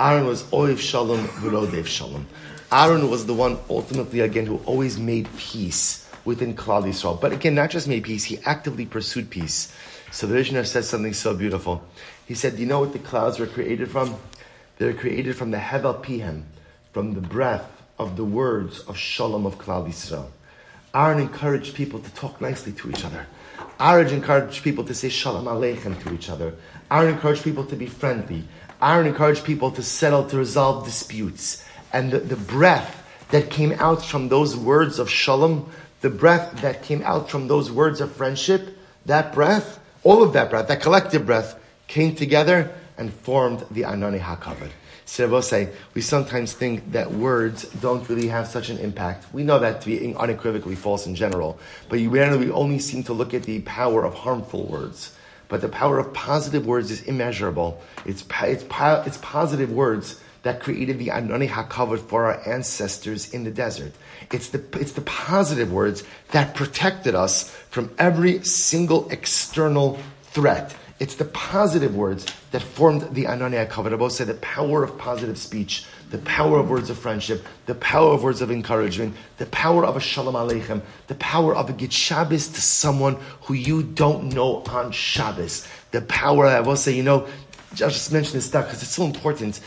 [SPEAKER 1] Aaron was Oiv Shalom V'Rodev Shalom. Aaron was the one ultimately again who always made peace within Klal Yisrael. But again, not just made peace, he actively pursued peace. So the Rizhiner says something so beautiful. He said, Do you know what the clouds were created from? They were created from the Hevel Pihem, from the breath of the words of Shalom of Klal Yisrael. Aaron encouraged people to talk nicely to each other. Aaron encouraged people to say Shalom Aleichem to each other. Aaron encouraged people to be friendly. Aaron encouraged people to settle, to resolve disputes. And the, the breath that came out from those words of shalom, the breath that came out from those words of friendship, that breath, all of that breath, that collective breath, came together and formed the Anani HaKavod. say we sometimes think that words don't really have such an impact. We know that to be unequivocally false in general, but we only seem to look at the power of harmful words. But the power of positive words is immeasurable. It's, it's, it's positive words that created the Anani HaKavod for our ancestors in the desert. It's the, it's the positive words that protected us from every single external threat. It's the positive words that formed the Anani HaKavod. I both say the power of positive speech the power of words of friendship, the power of words of encouragement, the power of a shalom aleichem, the power of a get Shabbos to someone who you don't know on Shabbos. The power, I will say, you know, I just mention this stuff because it's so important.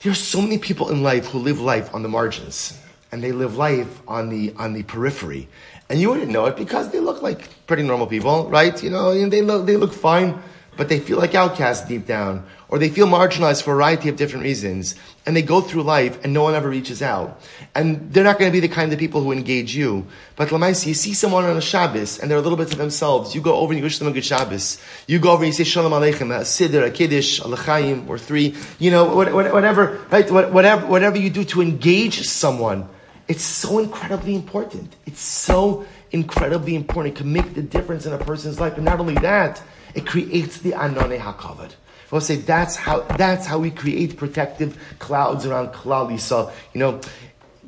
[SPEAKER 1] There are so many people in life who live life on the margins and they live life on the on the periphery, and you wouldn't know it because they look like pretty normal people, right? You know, they look they look fine but they feel like outcasts deep down, or they feel marginalized for a variety of different reasons, and they go through life and no one ever reaches out. And they're not going to be the kind of people who engage you. But Lamaisi, you see someone on a Shabbos, and they're a little bit to themselves, you go over and you wish them a good Shabbos. You go over and you say Shalom Aleichem, a Siddur, a Kiddush, a L'chaim, or three, you know, whatever, right? Whatever, whatever you do to engage someone, It's so incredibly important. It's so incredibly important. It can make the difference in a person's life. And not only that, it creates the anane hakavad. We'll say that's how that's how we create protective clouds around Klal Yisrael. You know,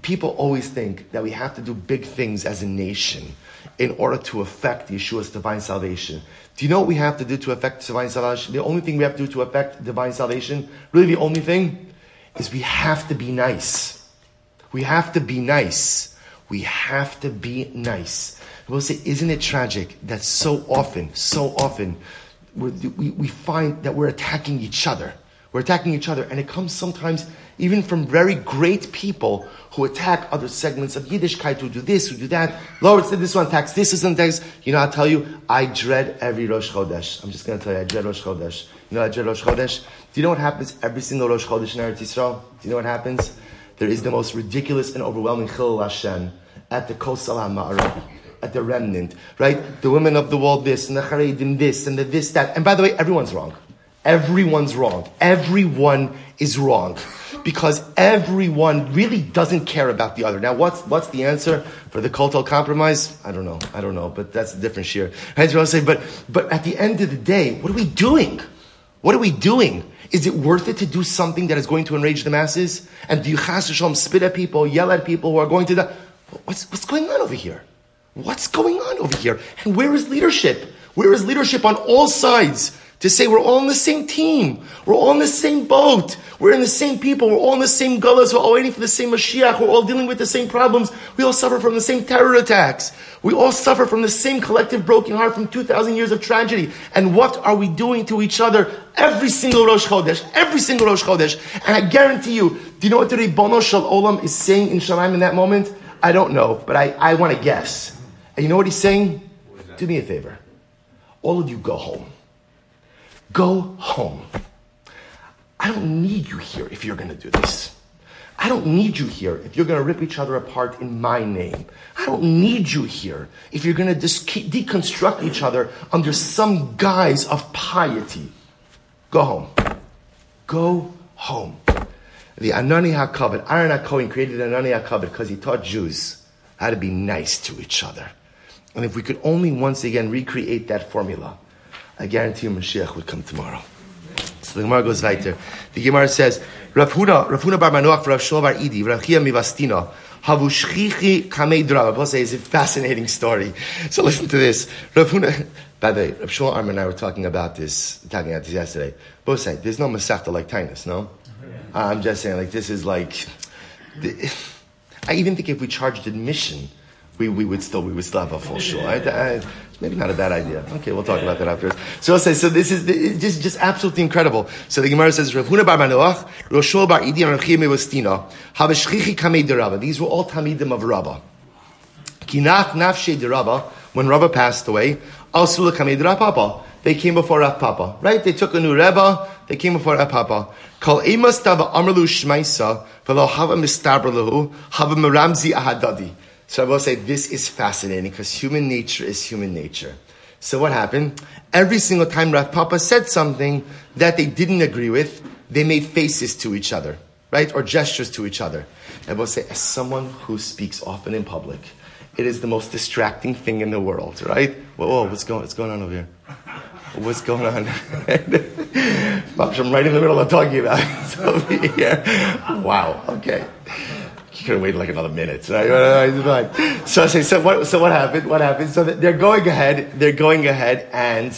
[SPEAKER 1] people always think that we have to do big things as a nation in order to affect Yeshua's divine salvation. Do you know what we have to do to affect divine salvation? The only thing we have to do to affect divine salvation, really the only thing, is we have to be nice. We have to be nice. We have to be nice. We'll say, isn't it tragic that so often, so often, we, we find that we're attacking each other. We're attacking each other, and it comes sometimes even from very great people who attack other segments of Yiddishkeit, who do this, who do that. Lord said this one attacks this, this one attacks. You know, I'll tell you, I dread every Rosh Chodesh. I'm just going to tell you, I dread Rosh Chodesh. You know, I dread Rosh Chodesh. Do you know what happens every single Rosh Chodesh in Eretz Yisrael? Do you know what happens? There is the most ridiculous and overwhelming Chil Hashem at the Kosel HaMa'arabi at the remnant, right? The women of the world this, and the Haredim this, and the this, that. And by the way, everyone's wrong. Everyone's wrong. Everyone is wrong. Because everyone really doesn't care about the other. Now, what's, what's the answer for the cultural compromise? I don't know. I don't know, but that's a different shiur. I just want but, but at the end of the day, what are we doing? What are we doing? Is it worth it to do something that is going to enrage the masses? And do you chas spit at people, yell at people who are going to die? What's, what's going on over here? What's going on over here? And where is leadership? Where is leadership on all sides to say we're all in the same team? We're all in the same boat. We're in the same people. We're all in the same galus. We're all waiting for the same Mashiach. We're all dealing with the same problems. We all suffer from the same terror attacks. We all suffer from the same collective broken heart from 2,000 years of tragedy. And what are we doing to each other every single Rosh Chodesh? Every single Rosh Chodesh. And I guarantee you, do you know what the Ribono Shel Olam is saying in Shalim in that moment? I don't know, but I, I want to guess. And you know what he's saying? Do me a favor. All of you go home. Go home. I don't need you here if you're going to do this. I don't need you here if you're going to rip each other apart in my name. I don't need you here if you're going to dis- deconstruct each other under some guise of piety. Go home. Go home. The Anani HaKavod, Aaron HaKohen created Anani HaKavod because he taught Jews how to be nice to each other. And if we could only once again recreate that formula, I guarantee you Mashiach would come tomorrow. So the Gemara goes weiter. The Gemara says, Rav Huna, Rav Huna bar Manuach, Rav Shlomo bar Idi, Rav Chia mivastina, havu shchichi kamei drava. I'll say it's a fascinating story. So listen to this. Rav Huna, by the way, Rav Shlomo Arman and I were talking about this, talking about this yesterday. Both saying, there's no Masechta like Taanis, no? I'm just saying, like, this is like, I even think if we charged admission, we, we would still we would still have a full shul. I, I, maybe not a bad idea. Okay, we'll talk about that afterwards. So I'll say so. This is just just absolutely incredible. So the Gemara says Rav Huna bar Manuach, Roshol bar Idi, Rav Mevastina, Havashchichi Kamei de These were all Talmidim of Rabba. Kinach Nafshe de Rabba. When Rabba passed away, Asula Kamei de Papa. They came before Rav Papa, right? They took a new Rebbe. They came before Rav Papa. Kol Emas Tava Amrlu Shmaisa, Velo Hava Mistabralahu, Hava Meramzi Ahadadi. So I will say this is fascinating because human nature is human nature. So what happened? Every single time Rav Papa said something that they didn't agree with, they made faces to each other, right? Or gestures to each other. I will say, as someone who speaks often in public, it is the most distracting thing in the world, right? Whoa, whoa what's going, what's going on over here? What's going on? I'm right in the middle of talking about it. over here. Wow, okay could have waited like another minute. So, so I say, so what, so what happened? What happened? So they're going ahead, they're going ahead and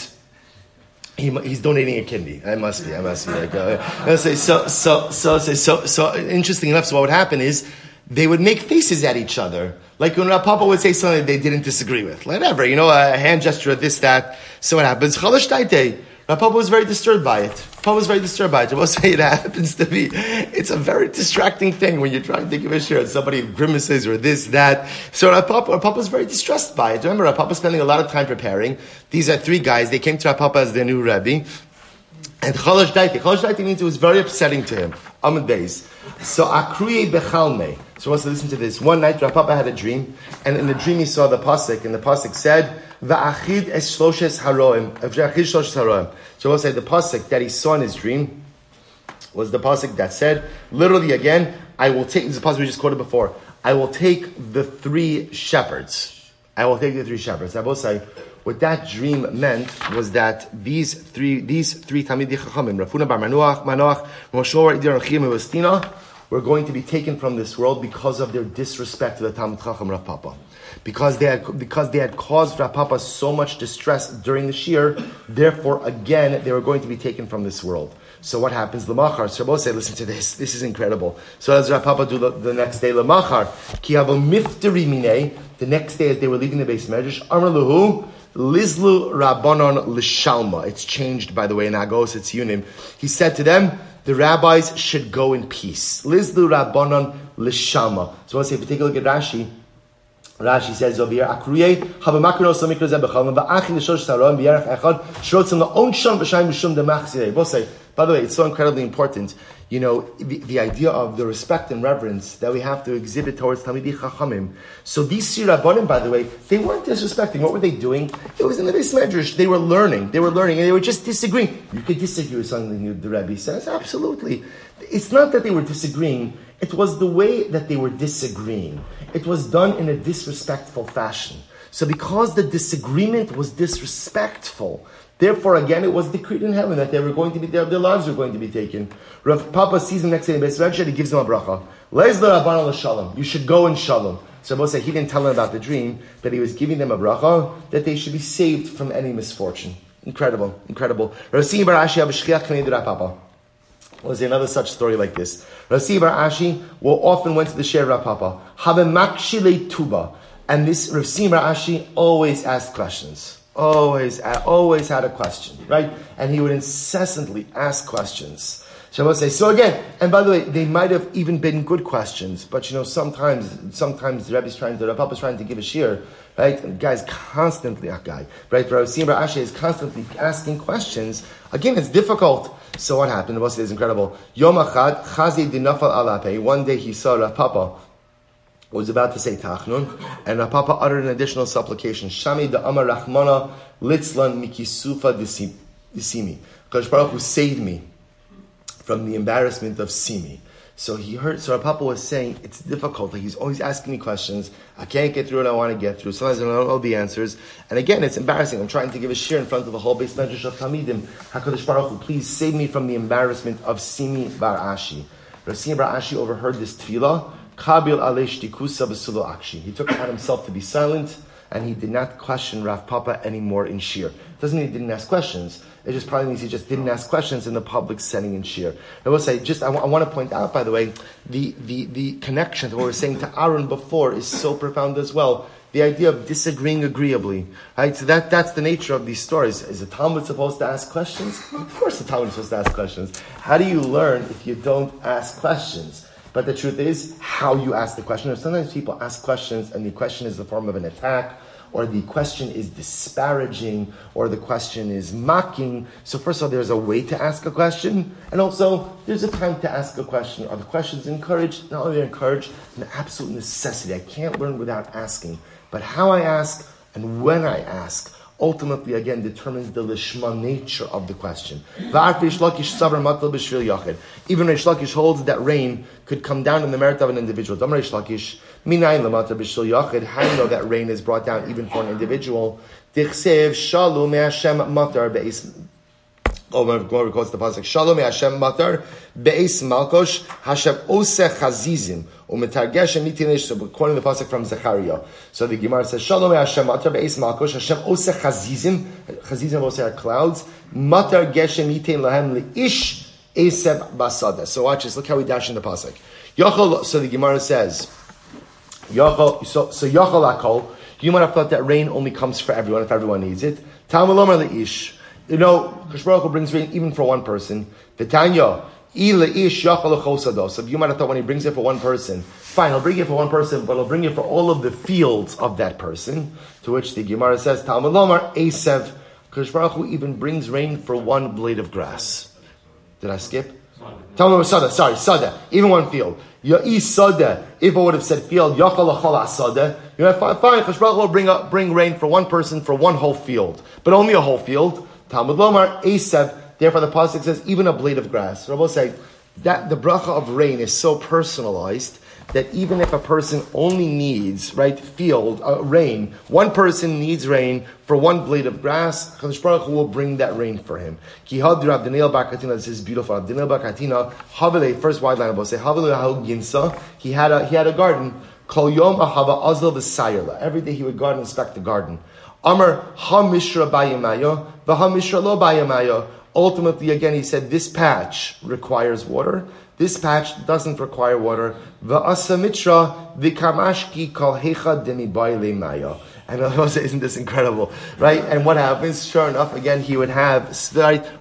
[SPEAKER 1] he, he's donating a kidney. I must be, I must be. Like, uh, say, so, so, so, so, so, so, interesting enough, so what would happen is they would make faces at each other. Like when Papa would say something they didn't disagree with. Whatever, you know, a hand gesture, of this, that. So what happens? Papa was very disturbed by it. Papa was very disturbed by it. I will say it happens to be. It's a very distracting thing when you're trying to of a shirt. Somebody grimaces or this, that. So Rav Papa, Rav Papa was very distressed by it. Remember, Rav Papa spending a lot of time preparing. These are three guys. They came to Rav Papa as their new Rebbe. And Chalash Daiti. Chalash Daiti means it was very upsetting to him. Amid days. So Akruye Bechalme. So wants to listen to this. One night, Rav Papa had a dream, and in the dream he saw the pasuk, and the pasuk said, Va'achid es shloshes haroim. V'achid shloshes haroim. So we'll say the pasuk that he saw in his dream was the pasuk that said, literally again, I will take, this is the pasuk we just quoted before, I will take the three shepherds. I will take the three shepherds. I will say, what that dream meant was that these three, these three Talmidei Chachamim, Rav Huna Bar Manoach, Manoach, Moshe, Idir, Chim, and were going to be taken from this world because of their disrespect to the Talmud Chacham Rav Papa. Because they had, because they had caused Rav Papa so much distress during the Shiur, therefore, again, they were going to be taken from this world. So what happens? Lamachar. So say, listen to this. This is incredible. So as Rav Papa do the, next day, Lamachar. Ki mifteri mine. The next day, as they were leaving the beis medrash, Amr Lahu, Lizlu Rabbanon Lishalma. It's changed, by the way, in Agos, it's Yunim. He said to them, the rabbis should go in peace. Lizlu Rabbanon Lishalma. So let's say, if you take a look at Rashi, Rashi says over here, Akriye, Habamakros Amikro Zebechal, and Ba'achin Lishosh Saron, B'yarech Echad, Shrotzim La'on Shon B'shayim Mishum Demachzirei. Both say, by the way, it's so incredibly important. You know, the, the, idea of the respect and reverence that we have to exhibit towards Talmidei Chachamim. So these Sirabonim, by the way, they weren't disrespecting. What were they doing? It was in the beis medrash. They were learning. They were learning, and they were just disagreeing. You could disagree with something the Rebbe says. Absolutely. It's not that they were disagreeing. It was the way that they were disagreeing. It was done in a disrespectful fashion. So because the disagreement was disrespectful, Therefore, again, it was decreed in heaven that they were going to be their, their lives were going to be taken. Rav Papa sees him next day in Beis He gives him a bracha. shalom. You should go in shalom. So Moshe, he didn't tell them about the dream, but he was giving them a bracha that they should be saved from any misfortune. Incredible, incredible. Rasi Bar Ashi Papa. Was another such story like this? Rasi Bar Ashi will often went to the Sher Papa. Have a tuba. And this Rasi Bar Ashi always asked questions. Always, uh, always had a question, right? And he would incessantly ask questions. Shabbos say, so again, and by the way, they might have even been good questions, but you know, sometimes, sometimes the Rebbe's trying to, the is trying to give a shiur, right? And guy's constantly, a guy, right? But Rav Ashe is constantly asking questions. Again, it's difficult. So what happened? The Rebbe is incredible. Yom Achad, Chazi dinafal alape. One day he saw Rav Papa was about to say Tachnun, and Rav Papa uttered an additional supplication. Shami da Amar Rachmana Litzlan Mikisufa Disimi. Kadosh Baruch Hu saved me from the embarrassment of Simi. So he heard, so Papa was saying, it's difficult. Like he's always asking me questions. I can't get through what I want to get through. Sometimes I don't know the answers. And again, it's embarrassing. I'm trying to give a shiur in front of a whole beis medrash of Talmidim. HaKadosh Baruch Hu, please save me from the embarrassment of Simi Bar Ashi. Rav Simi Bar Ashi overheard this tefillah Kabil akshi. He took it on himself to be silent, and he did not question Rav Papa anymore in Shiur. Doesn't mean he didn't ask questions. It just probably means he just didn't ask questions in the public setting in Shiur. I will say, just I, w- I want to point out, by the way, the, the, the connection to what we were saying to Aaron before is so profound as well. The idea of disagreeing agreeably, right? So that, that's the nature of these stories. Is the Talmud supposed to ask questions? Of course, the Talmud is supposed to ask questions. How do you learn if you don't ask questions? But the truth is how you ask the question. Sometimes people ask questions and the question is the form of an attack, or the question is disparaging, or the question is mocking. So first of all, there's a way to ask a question, and also there's a time to ask a question. Are the questions encouraged? Not only encouraged, an absolute necessity. I can't learn without asking. But how I ask and when I ask ultimately again determines the lishma nature of the question. Even Reish Lakish holds that rain could come down in the merit of an individual. How do you know that rain is brought down even for an individual? Oh, Gemara quotes the pasuk Shalom Hashem Matar Beis Malkosh Hashem Ose Chazizim Umetargesh Mitinish. So the pasuk from Zechariah. So the Gemara says Shalom Hashem Matar Beis Malkosh Hashem Ose Chazizim. Chazizim also are clouds. Matar Geshem Yitin Lahem Leish Eseb Basada. So watch this. Look how we dash in the pasuk. Yochel. So the Gemara says. Yochel. So so Yochel Akol. You might have thought that rain only comes for everyone if everyone needs it. Talmud Leish you know, Kashbaruch brings rain even for one person. Vitanya, Ila ish so you might have thought when he brings it for one person, fine, he'll bring it for one person, but he'll bring it for all of the fields of that person. To which the Gemara says, Talmud Lomar, Asev, Kashbaruch even brings rain for one blade of grass. Did I skip? Talmud Sada, sorry, Sada, even one field. Ya'i Sada, if I would have said field, Yachal Achala Sada, you know, fine, fine, Kashbaruch will bring, up, bring rain for one person for one whole field, but only a whole field. Talmud Lomar, Asev, therefore the Pasuk says, even a blade of grass. Rabbi say, that the bracha of rain is so personalized that even if a person only needs, right, field, uh, rain, one person needs rain for one blade of grass, Kadosh Baruch will bring that rain for him. Ki had Rav Daniel Bakatina, this is beautiful. Rav Daniel Bakatina, Havele, first wide line of say, Havele Hau Ginsa, he had a, he had a garden, Kol Yom Ahava Azal V'Sayerla. Every day he would go and inspect the garden. Amar Ha Mishra Bayamayo, Vaha Mishra Lo Bayamayo. Ultimately, again, he said, this patch requires water. This patch doesn't require water. Va'asa mitra v'kamashki kol hecha demi maya. And isn't this incredible, right? And what happens? Sure enough, again, he would have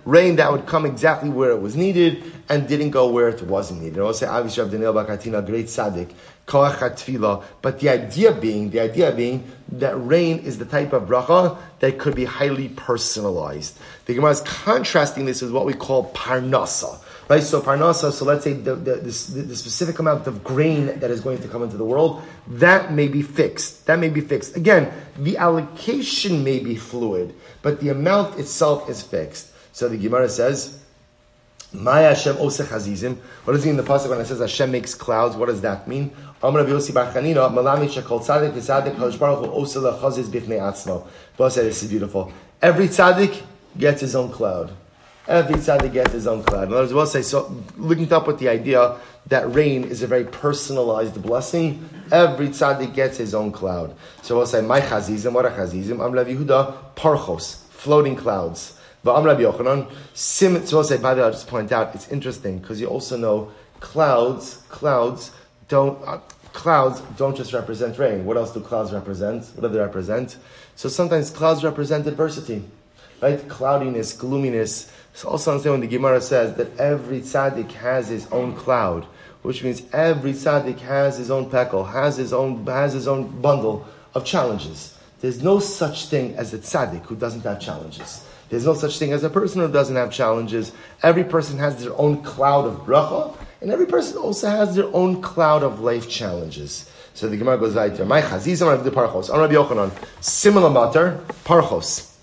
[SPEAKER 1] rain that would come exactly where it was needed and didn't go where it wasn't needed. Say, obviously, Daniel Bakatina, great tzaddik, but the idea being, the idea being that rain is the type of bracha that could be highly personalized. The Gemara is contrasting this with what we call parnasa. Right, so parnasa. So let's say the, the, the, the, specific amount of grain that is going to come into the world that may be fixed. That may be fixed. Again, the allocation may be fluid, but the amount itself is fixed. So the Gemara says, Maya Hashem osech hazizim. What does it mean in the pasuk when it says Hashem makes clouds? What does that mean? Amr Rabbi Yossi Bar Chanina, Malami Shekol Tzadik V'Tzadik Kadosh Baruch Hu Osa Lechaziz Bifnei Atzmo. Both said this is beautiful. Every tzaddik gets his own cloud. Every tzaddik gets his own cloud. In other words, we'll say so. Looking up with the idea that rain is a very personalized blessing. Every tzaddik gets his own cloud. So we'll say my chazizim. What are chazizim? Rabbi Yehuda parchos, floating clouds. But Amr Rabbi Yochanan, sim, say, by the way, I'll just point out, it's interesting, because you also know clouds, clouds don't, uh, clouds don't just represent rain. What else do clouds represent? What do they represent? So sometimes clouds represent adversity, right? Cloudiness, gloominess. So also understand when the Gemara says that every tzaddik has his own cloud, which means every tzaddik has his own peckle, has his own, has his own bundle of challenges. There's no such thing as a tzaddik who doesn't have challenges. There's no such thing as a person who doesn't have challenges. Every person has their own cloud of bracha, and every person also has their own cloud of life challenges. So the Gemara goes right there. My chazizam the parchos. On Rabbi Yochanan, similar matter, parchos.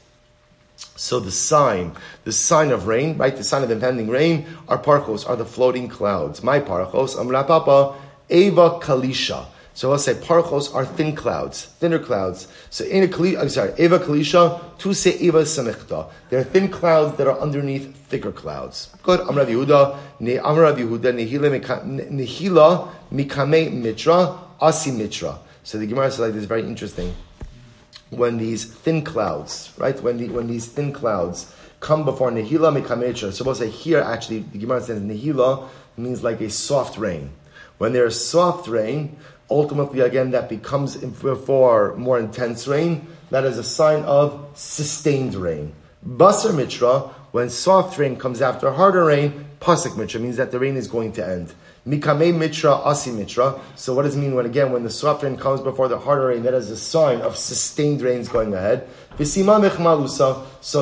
[SPEAKER 1] So the sign, the sign of rain, right? The sign of impending rain are parchos, are the floating clouds. My parchos, Amrapapa, Eva Kalisha. So let's say parchos are thin clouds, thinner clouds. So in a kli, I'm sorry, eva kalisha, tu se eva samichta. They're thin clouds that are underneath thicker clouds. Good. Amrav Yehuda, ne Amrav Yehuda, nehila mikame mitra, asi mitra. So the Gemara says like this, very interesting. When these thin clouds, right? When the, when these thin clouds come before nehila mikame mitra. So we'll say here actually the Gemara says nehila means like a soft rain. When there's soft rain, ultimately again that becomes for more intense rain, that is a sign of sustained rain. Basar Mitra, when soft rain comes after harder rain, Pasik Mitra means that the rain is going to end. Mikame Mitra, Asi Mitra. So what does it mean when again when the soft rain comes before the harder rain? That is a sign of sustained rains going ahead. So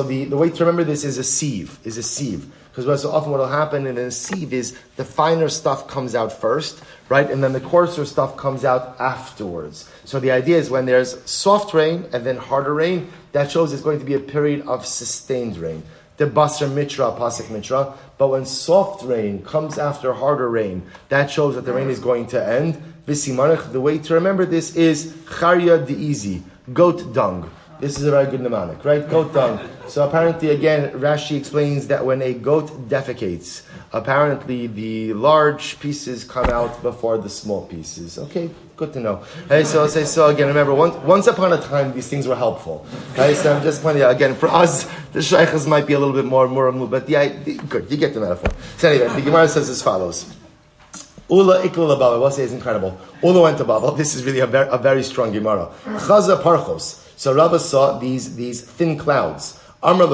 [SPEAKER 1] the, the way to remember this is a sieve, is a sieve. Because so often what will happen in a sieve is the finer stuff comes out first, right? And then the coarser stuff comes out afterwards. So the idea is when there's soft rain and then harder rain, that shows it's going to be a period of sustained rain. The Basar Mitra, Pasik Mitra. But when soft rain comes after harder rain, that shows that the rain is going to end. Visimarech, the way to remember this is Charya easy, goat dung. This is a very good mnemonic, right? Goat dung. So apparently, again, Rashi explains that when a goat defecates, apparently the large pieces come out before the small pieces. Okay, good to know. Hey, so say so again. Remember, once, once upon a time, these things were helpful. Okay, so I'm just pointing out again. For us, the shaykhs might be a little bit more more removed, but yeah, good. You get the metaphor. So anyway, the Gemara says as follows. Ula ikla Babel. We'll say is incredible. Ula went to Babel. This is really a very, a very strong Gemara. Chaza parchos. So Rabbah saw these, these thin clouds. Amr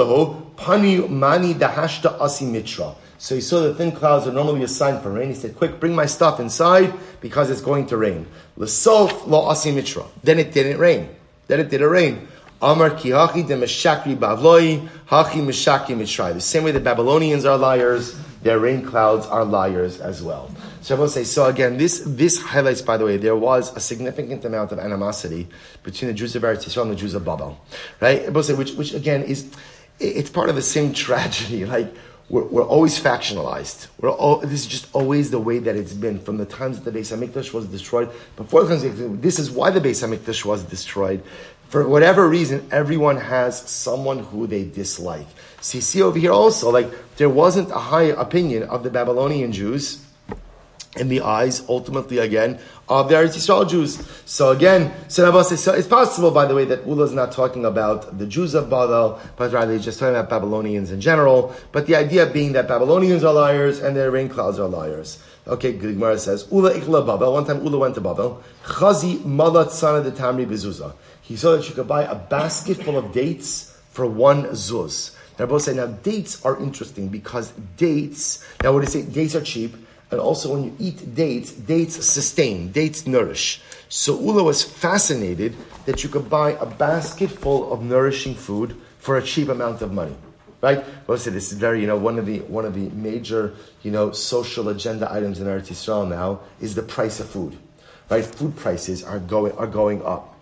[SPEAKER 1] pani mani dahashta asi mitra. So he saw the thin clouds are normally a sign for rain. He said, quick, bring my stuff inside because it's going to rain. L'sof lo asi mitra. Then it didn't rain. Then it didn't rain. Amar ki hachi de meshakri bavloi, hachi meshakri mitrai. The same way the Babylonians are liars, their rain clouds are liars as well. So I will say, so again, this, this highlights, by the way, there was a significant amount of animosity between the Jews of Eretz Yisrael and the Jews of Babel, right? I will say, which, which again is, it's part of the same tragedy. Like, we're, we're always factionalized. We're all, this is just always the way that it's been from the times that the Beis Hamikdash was destroyed. Before the times, this is why the Beis Hamikdash was destroyed. For whatever reason, everyone has someone who they dislike. You see over here also, like there wasn't a high opinion of the Babylonian Jews in the eyes, ultimately again, of the Eretz Jews. So again, so it's possible, by the way, that Ula is not talking about the Jews of Babel, but rather he's just talking about Babylonians in general. But the idea being that Babylonians are liars and their rain clouds are liars. Okay, Gemara says, Ula ikla Babel. One time Ula went to Babel. Chazi malat sana de tamri bezuza. He saw that you could buy a basket full of dates for one zuz. Now, both say, now dates are interesting because dates, now what do you say? Dates are cheap and also when you eat dates, dates sustain, dates nourish. So Ula was fascinated that you could buy a basket full of nourishing food for a cheap amount of money. Right? Well, say this is very, you know, one of the one of the major, you know, social agenda items in Eretz Yisrael now is the price of food. Right? Food prices are going are going up.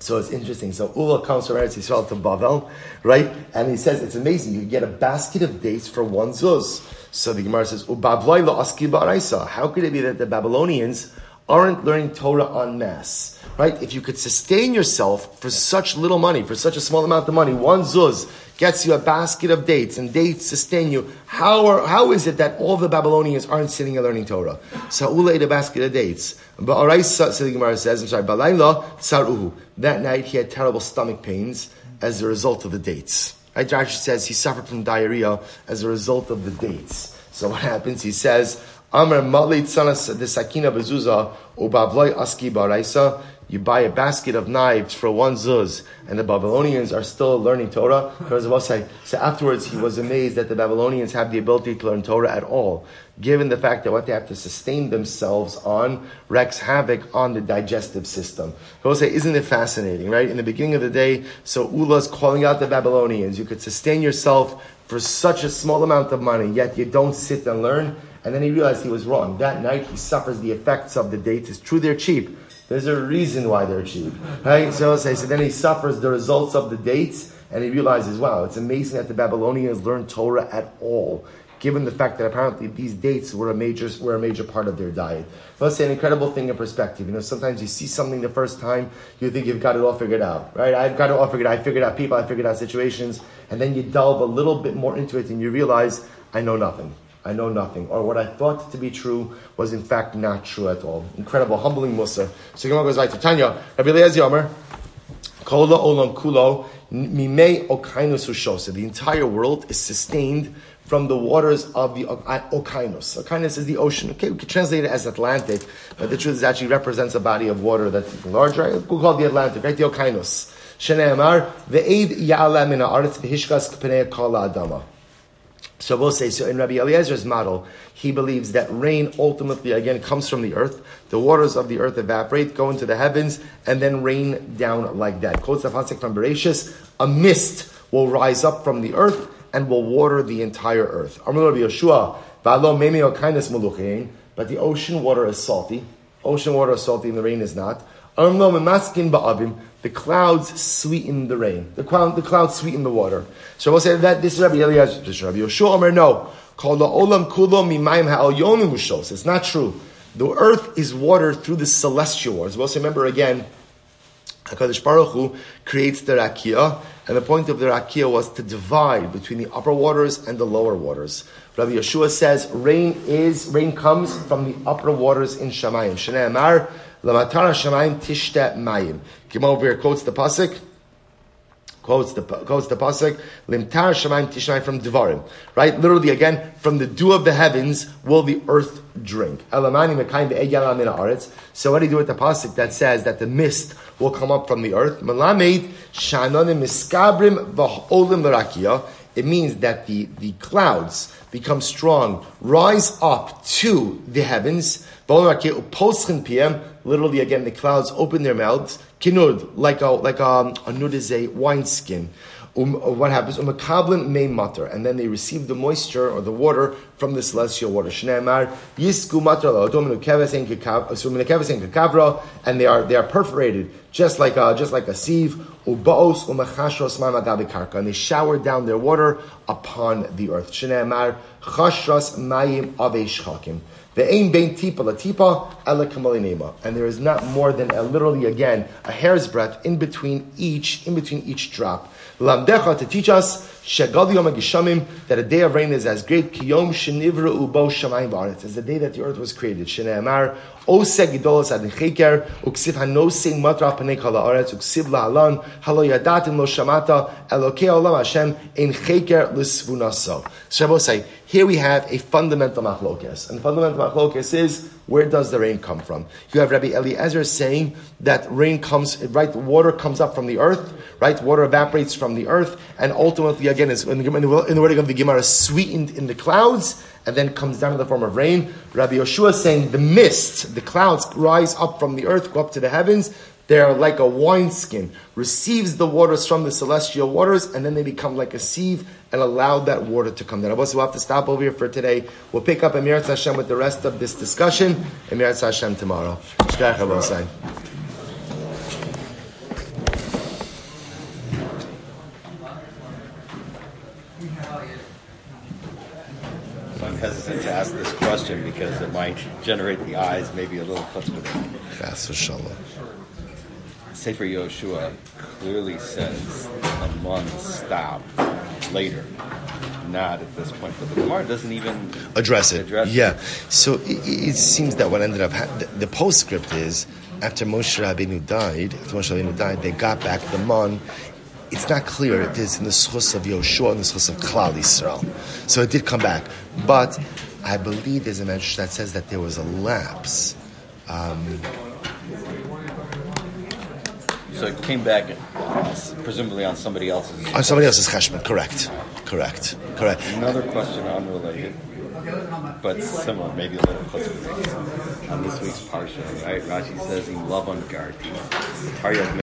[SPEAKER 1] So it's interesting. So Ula comes from Eretz Yisrael to Bavel, right? And he says it's amazing. You get a basket of dates for one zuz. So the Gemara says, How could it be that the Babylonians aren't learning Torah en masse? Right? If you could sustain yourself for such little money, for such a small amount of money, one zuz gets you a basket of dates, and dates sustain you. How, are, how is it that all the Babylonians aren't sitting and learning Torah? Saul ate a basket of dates. But Araisa, so the Gemara says, I'm sorry, Balayla, Saruhu. That night he had terrible stomach pains as a result of the dates. Right? Rashi says he suffered from diarrhea as a result of the dates. So what happens? He says, Amr Malit Sanas the Sakina Bezuza Ubavloy Aski Baraisa. You buy a basket of knives for one zuz, and the Babylonians are still learning Torah. So afterwards, he was amazed that the Babylonians have the ability to learn Torah at all given the fact that what they have to sustain themselves on wreaks havoc on the digestive system. I will say, isn't it fascinating, right? In the beginning of the day, so Ula's calling out the Babylonians. You could sustain yourself for such a small amount of money, yet you don't sit and learn. And then he realized he was wrong. That night he suffers the effects of the dates. It's true they're cheap. There's a reason why they're cheap. Right? So, so then he suffers the results of the dates and he realizes, wow, it's amazing that the Babylonians learned Torah at all given the fact that apparently these dates were a major were a major part of their diet. Let's say an incredible thing in perspective. You know, sometimes you see something the first time, you think you've got it all figured out, right? I've got it all figured out. I figured out people, I figured out situations, and then you delve a little bit more into it, and you realize I know nothing. I know nothing, or what I thought to be true was in fact not true at all. Incredible, humbling Musa. So Gemara goes right to Tanya. Rabbi Eliezer Yomer, Kola Olam Kulo. The entire world is sustained from the waters of the uh, Okinos. Okinos is the ocean. Okay, we can translate it as Atlantic, but the truth is actually represents a body of water that's larger. We'll call it the Atlantic, right? The Okinos. Shene'emar, ve'ed ya'ala min ha'aretz v'hishkas k'penei kol adama. So we'll say, so in Rabbi Eliezer's model, he believes that rain ultimately, again, comes from the earth. The waters of the earth evaporate, go into the heavens, and then rain down like that. Quotes the from Bereshis, a mist will rise up from the earth, and will water the entire earth. But the ocean water is salty. Ocean water is salty and the rain is not. The clouds sweeten the rain. The, cloud, the clouds sweeten the water. So we'll say that this is Rabbi. This is Rabbi Yoshua Omer, no. It's not true. The earth is watered through the celestial waters. We'll say, remember again, HaKadosh Baruch Hu creates the Rakia, and the point of the Rakia was to divide between the upper waters and the lower waters. Rabbi Yeshua says rain is, rain comes from the upper waters in. Shnei Amar, Lamatara Shamayim Tishta Mayim. Over quotes the Pasuk quotes the quotes the pasuk limtar shemaim tishnai from devarim. Right, literally again from the dew of the heavens will the earth drink. Elamani mekayim. So what do you do with the pasuk that says that the mist will come up from the earth? Malamed shanonim miskabrim v'olim l'rakia. It means that the, the clouds become strong, rise up to the heavens. Literally, again, the clouds open their mouths kinud, like a like a, a nud is a wineskin. Um, uh, what happens? Umakablin may mutter, and then they receive the moisture or the water from the celestial water. Shneimar yisku mutter uh, and they are they are perforated just like a, just like a sieve. Ubaos umachashros karka, and they shower down their water upon the earth. Shneemar chashras mayim avesh chakim. The aim bein tipa la tipa and there is not more than a, literally again a hair's breadth in between each in between each drop. Lamdecha to teach us that a day of rain is as great Kiyom Shenivra Ubo Shamayim Ba'aretz as the day that the earth was created. Shneemar Ose Gidolos Ad Necheker Uksiv Hanosing Matra Lo L'Svunaso. So here we have a fundamental machlokes, and the fundamental machlokes is where does the rain come from? You have Rabbi Eliezer saying that rain comes, right? Water comes up from the earth, right? Water evaporates from the earth, and ultimately, again, in the, in the wording of the Gemara, sweetened in the clouds, and then comes down in the form of rain. Rabbi Yoshua saying the mist, the clouds rise up from the earth, go up to the heavens. They're like a wineskin, receives the waters from the celestial waters, and then they become like a sieve and allow that water to come down. We'll have to stop over here for today. We'll pick up Emir Hashem with the rest of this discussion. Emir Hashem tomorrow.
[SPEAKER 2] Hesitant to ask this question because it might generate the eyes maybe a little chutzpah.
[SPEAKER 1] That's shalom.
[SPEAKER 2] Sefer Yoshua clearly says a month stop later, not at this point. But the Gemara doesn't even
[SPEAKER 1] address it.
[SPEAKER 2] Address
[SPEAKER 1] yeah.
[SPEAKER 2] It.
[SPEAKER 1] So it, it, seems that what ended up ha- the, the, postscript is after Moshe Rabbeinu died, after Moshe Rabbeinu died, they got back the mon. It's not clear if it is in the schus of Yoshua and the schus of Klal Yisrael. So it did come back, but I believe there's a message that says that there was a lapse. Um,
[SPEAKER 2] so it came back, presumably on somebody else's.
[SPEAKER 1] On somebody else's cheshbon, correct, correct, correct.
[SPEAKER 2] Another question unrelated, but similar, maybe a little closer on this week's parsha, right? Rashi says in Lavan Garti, Taryag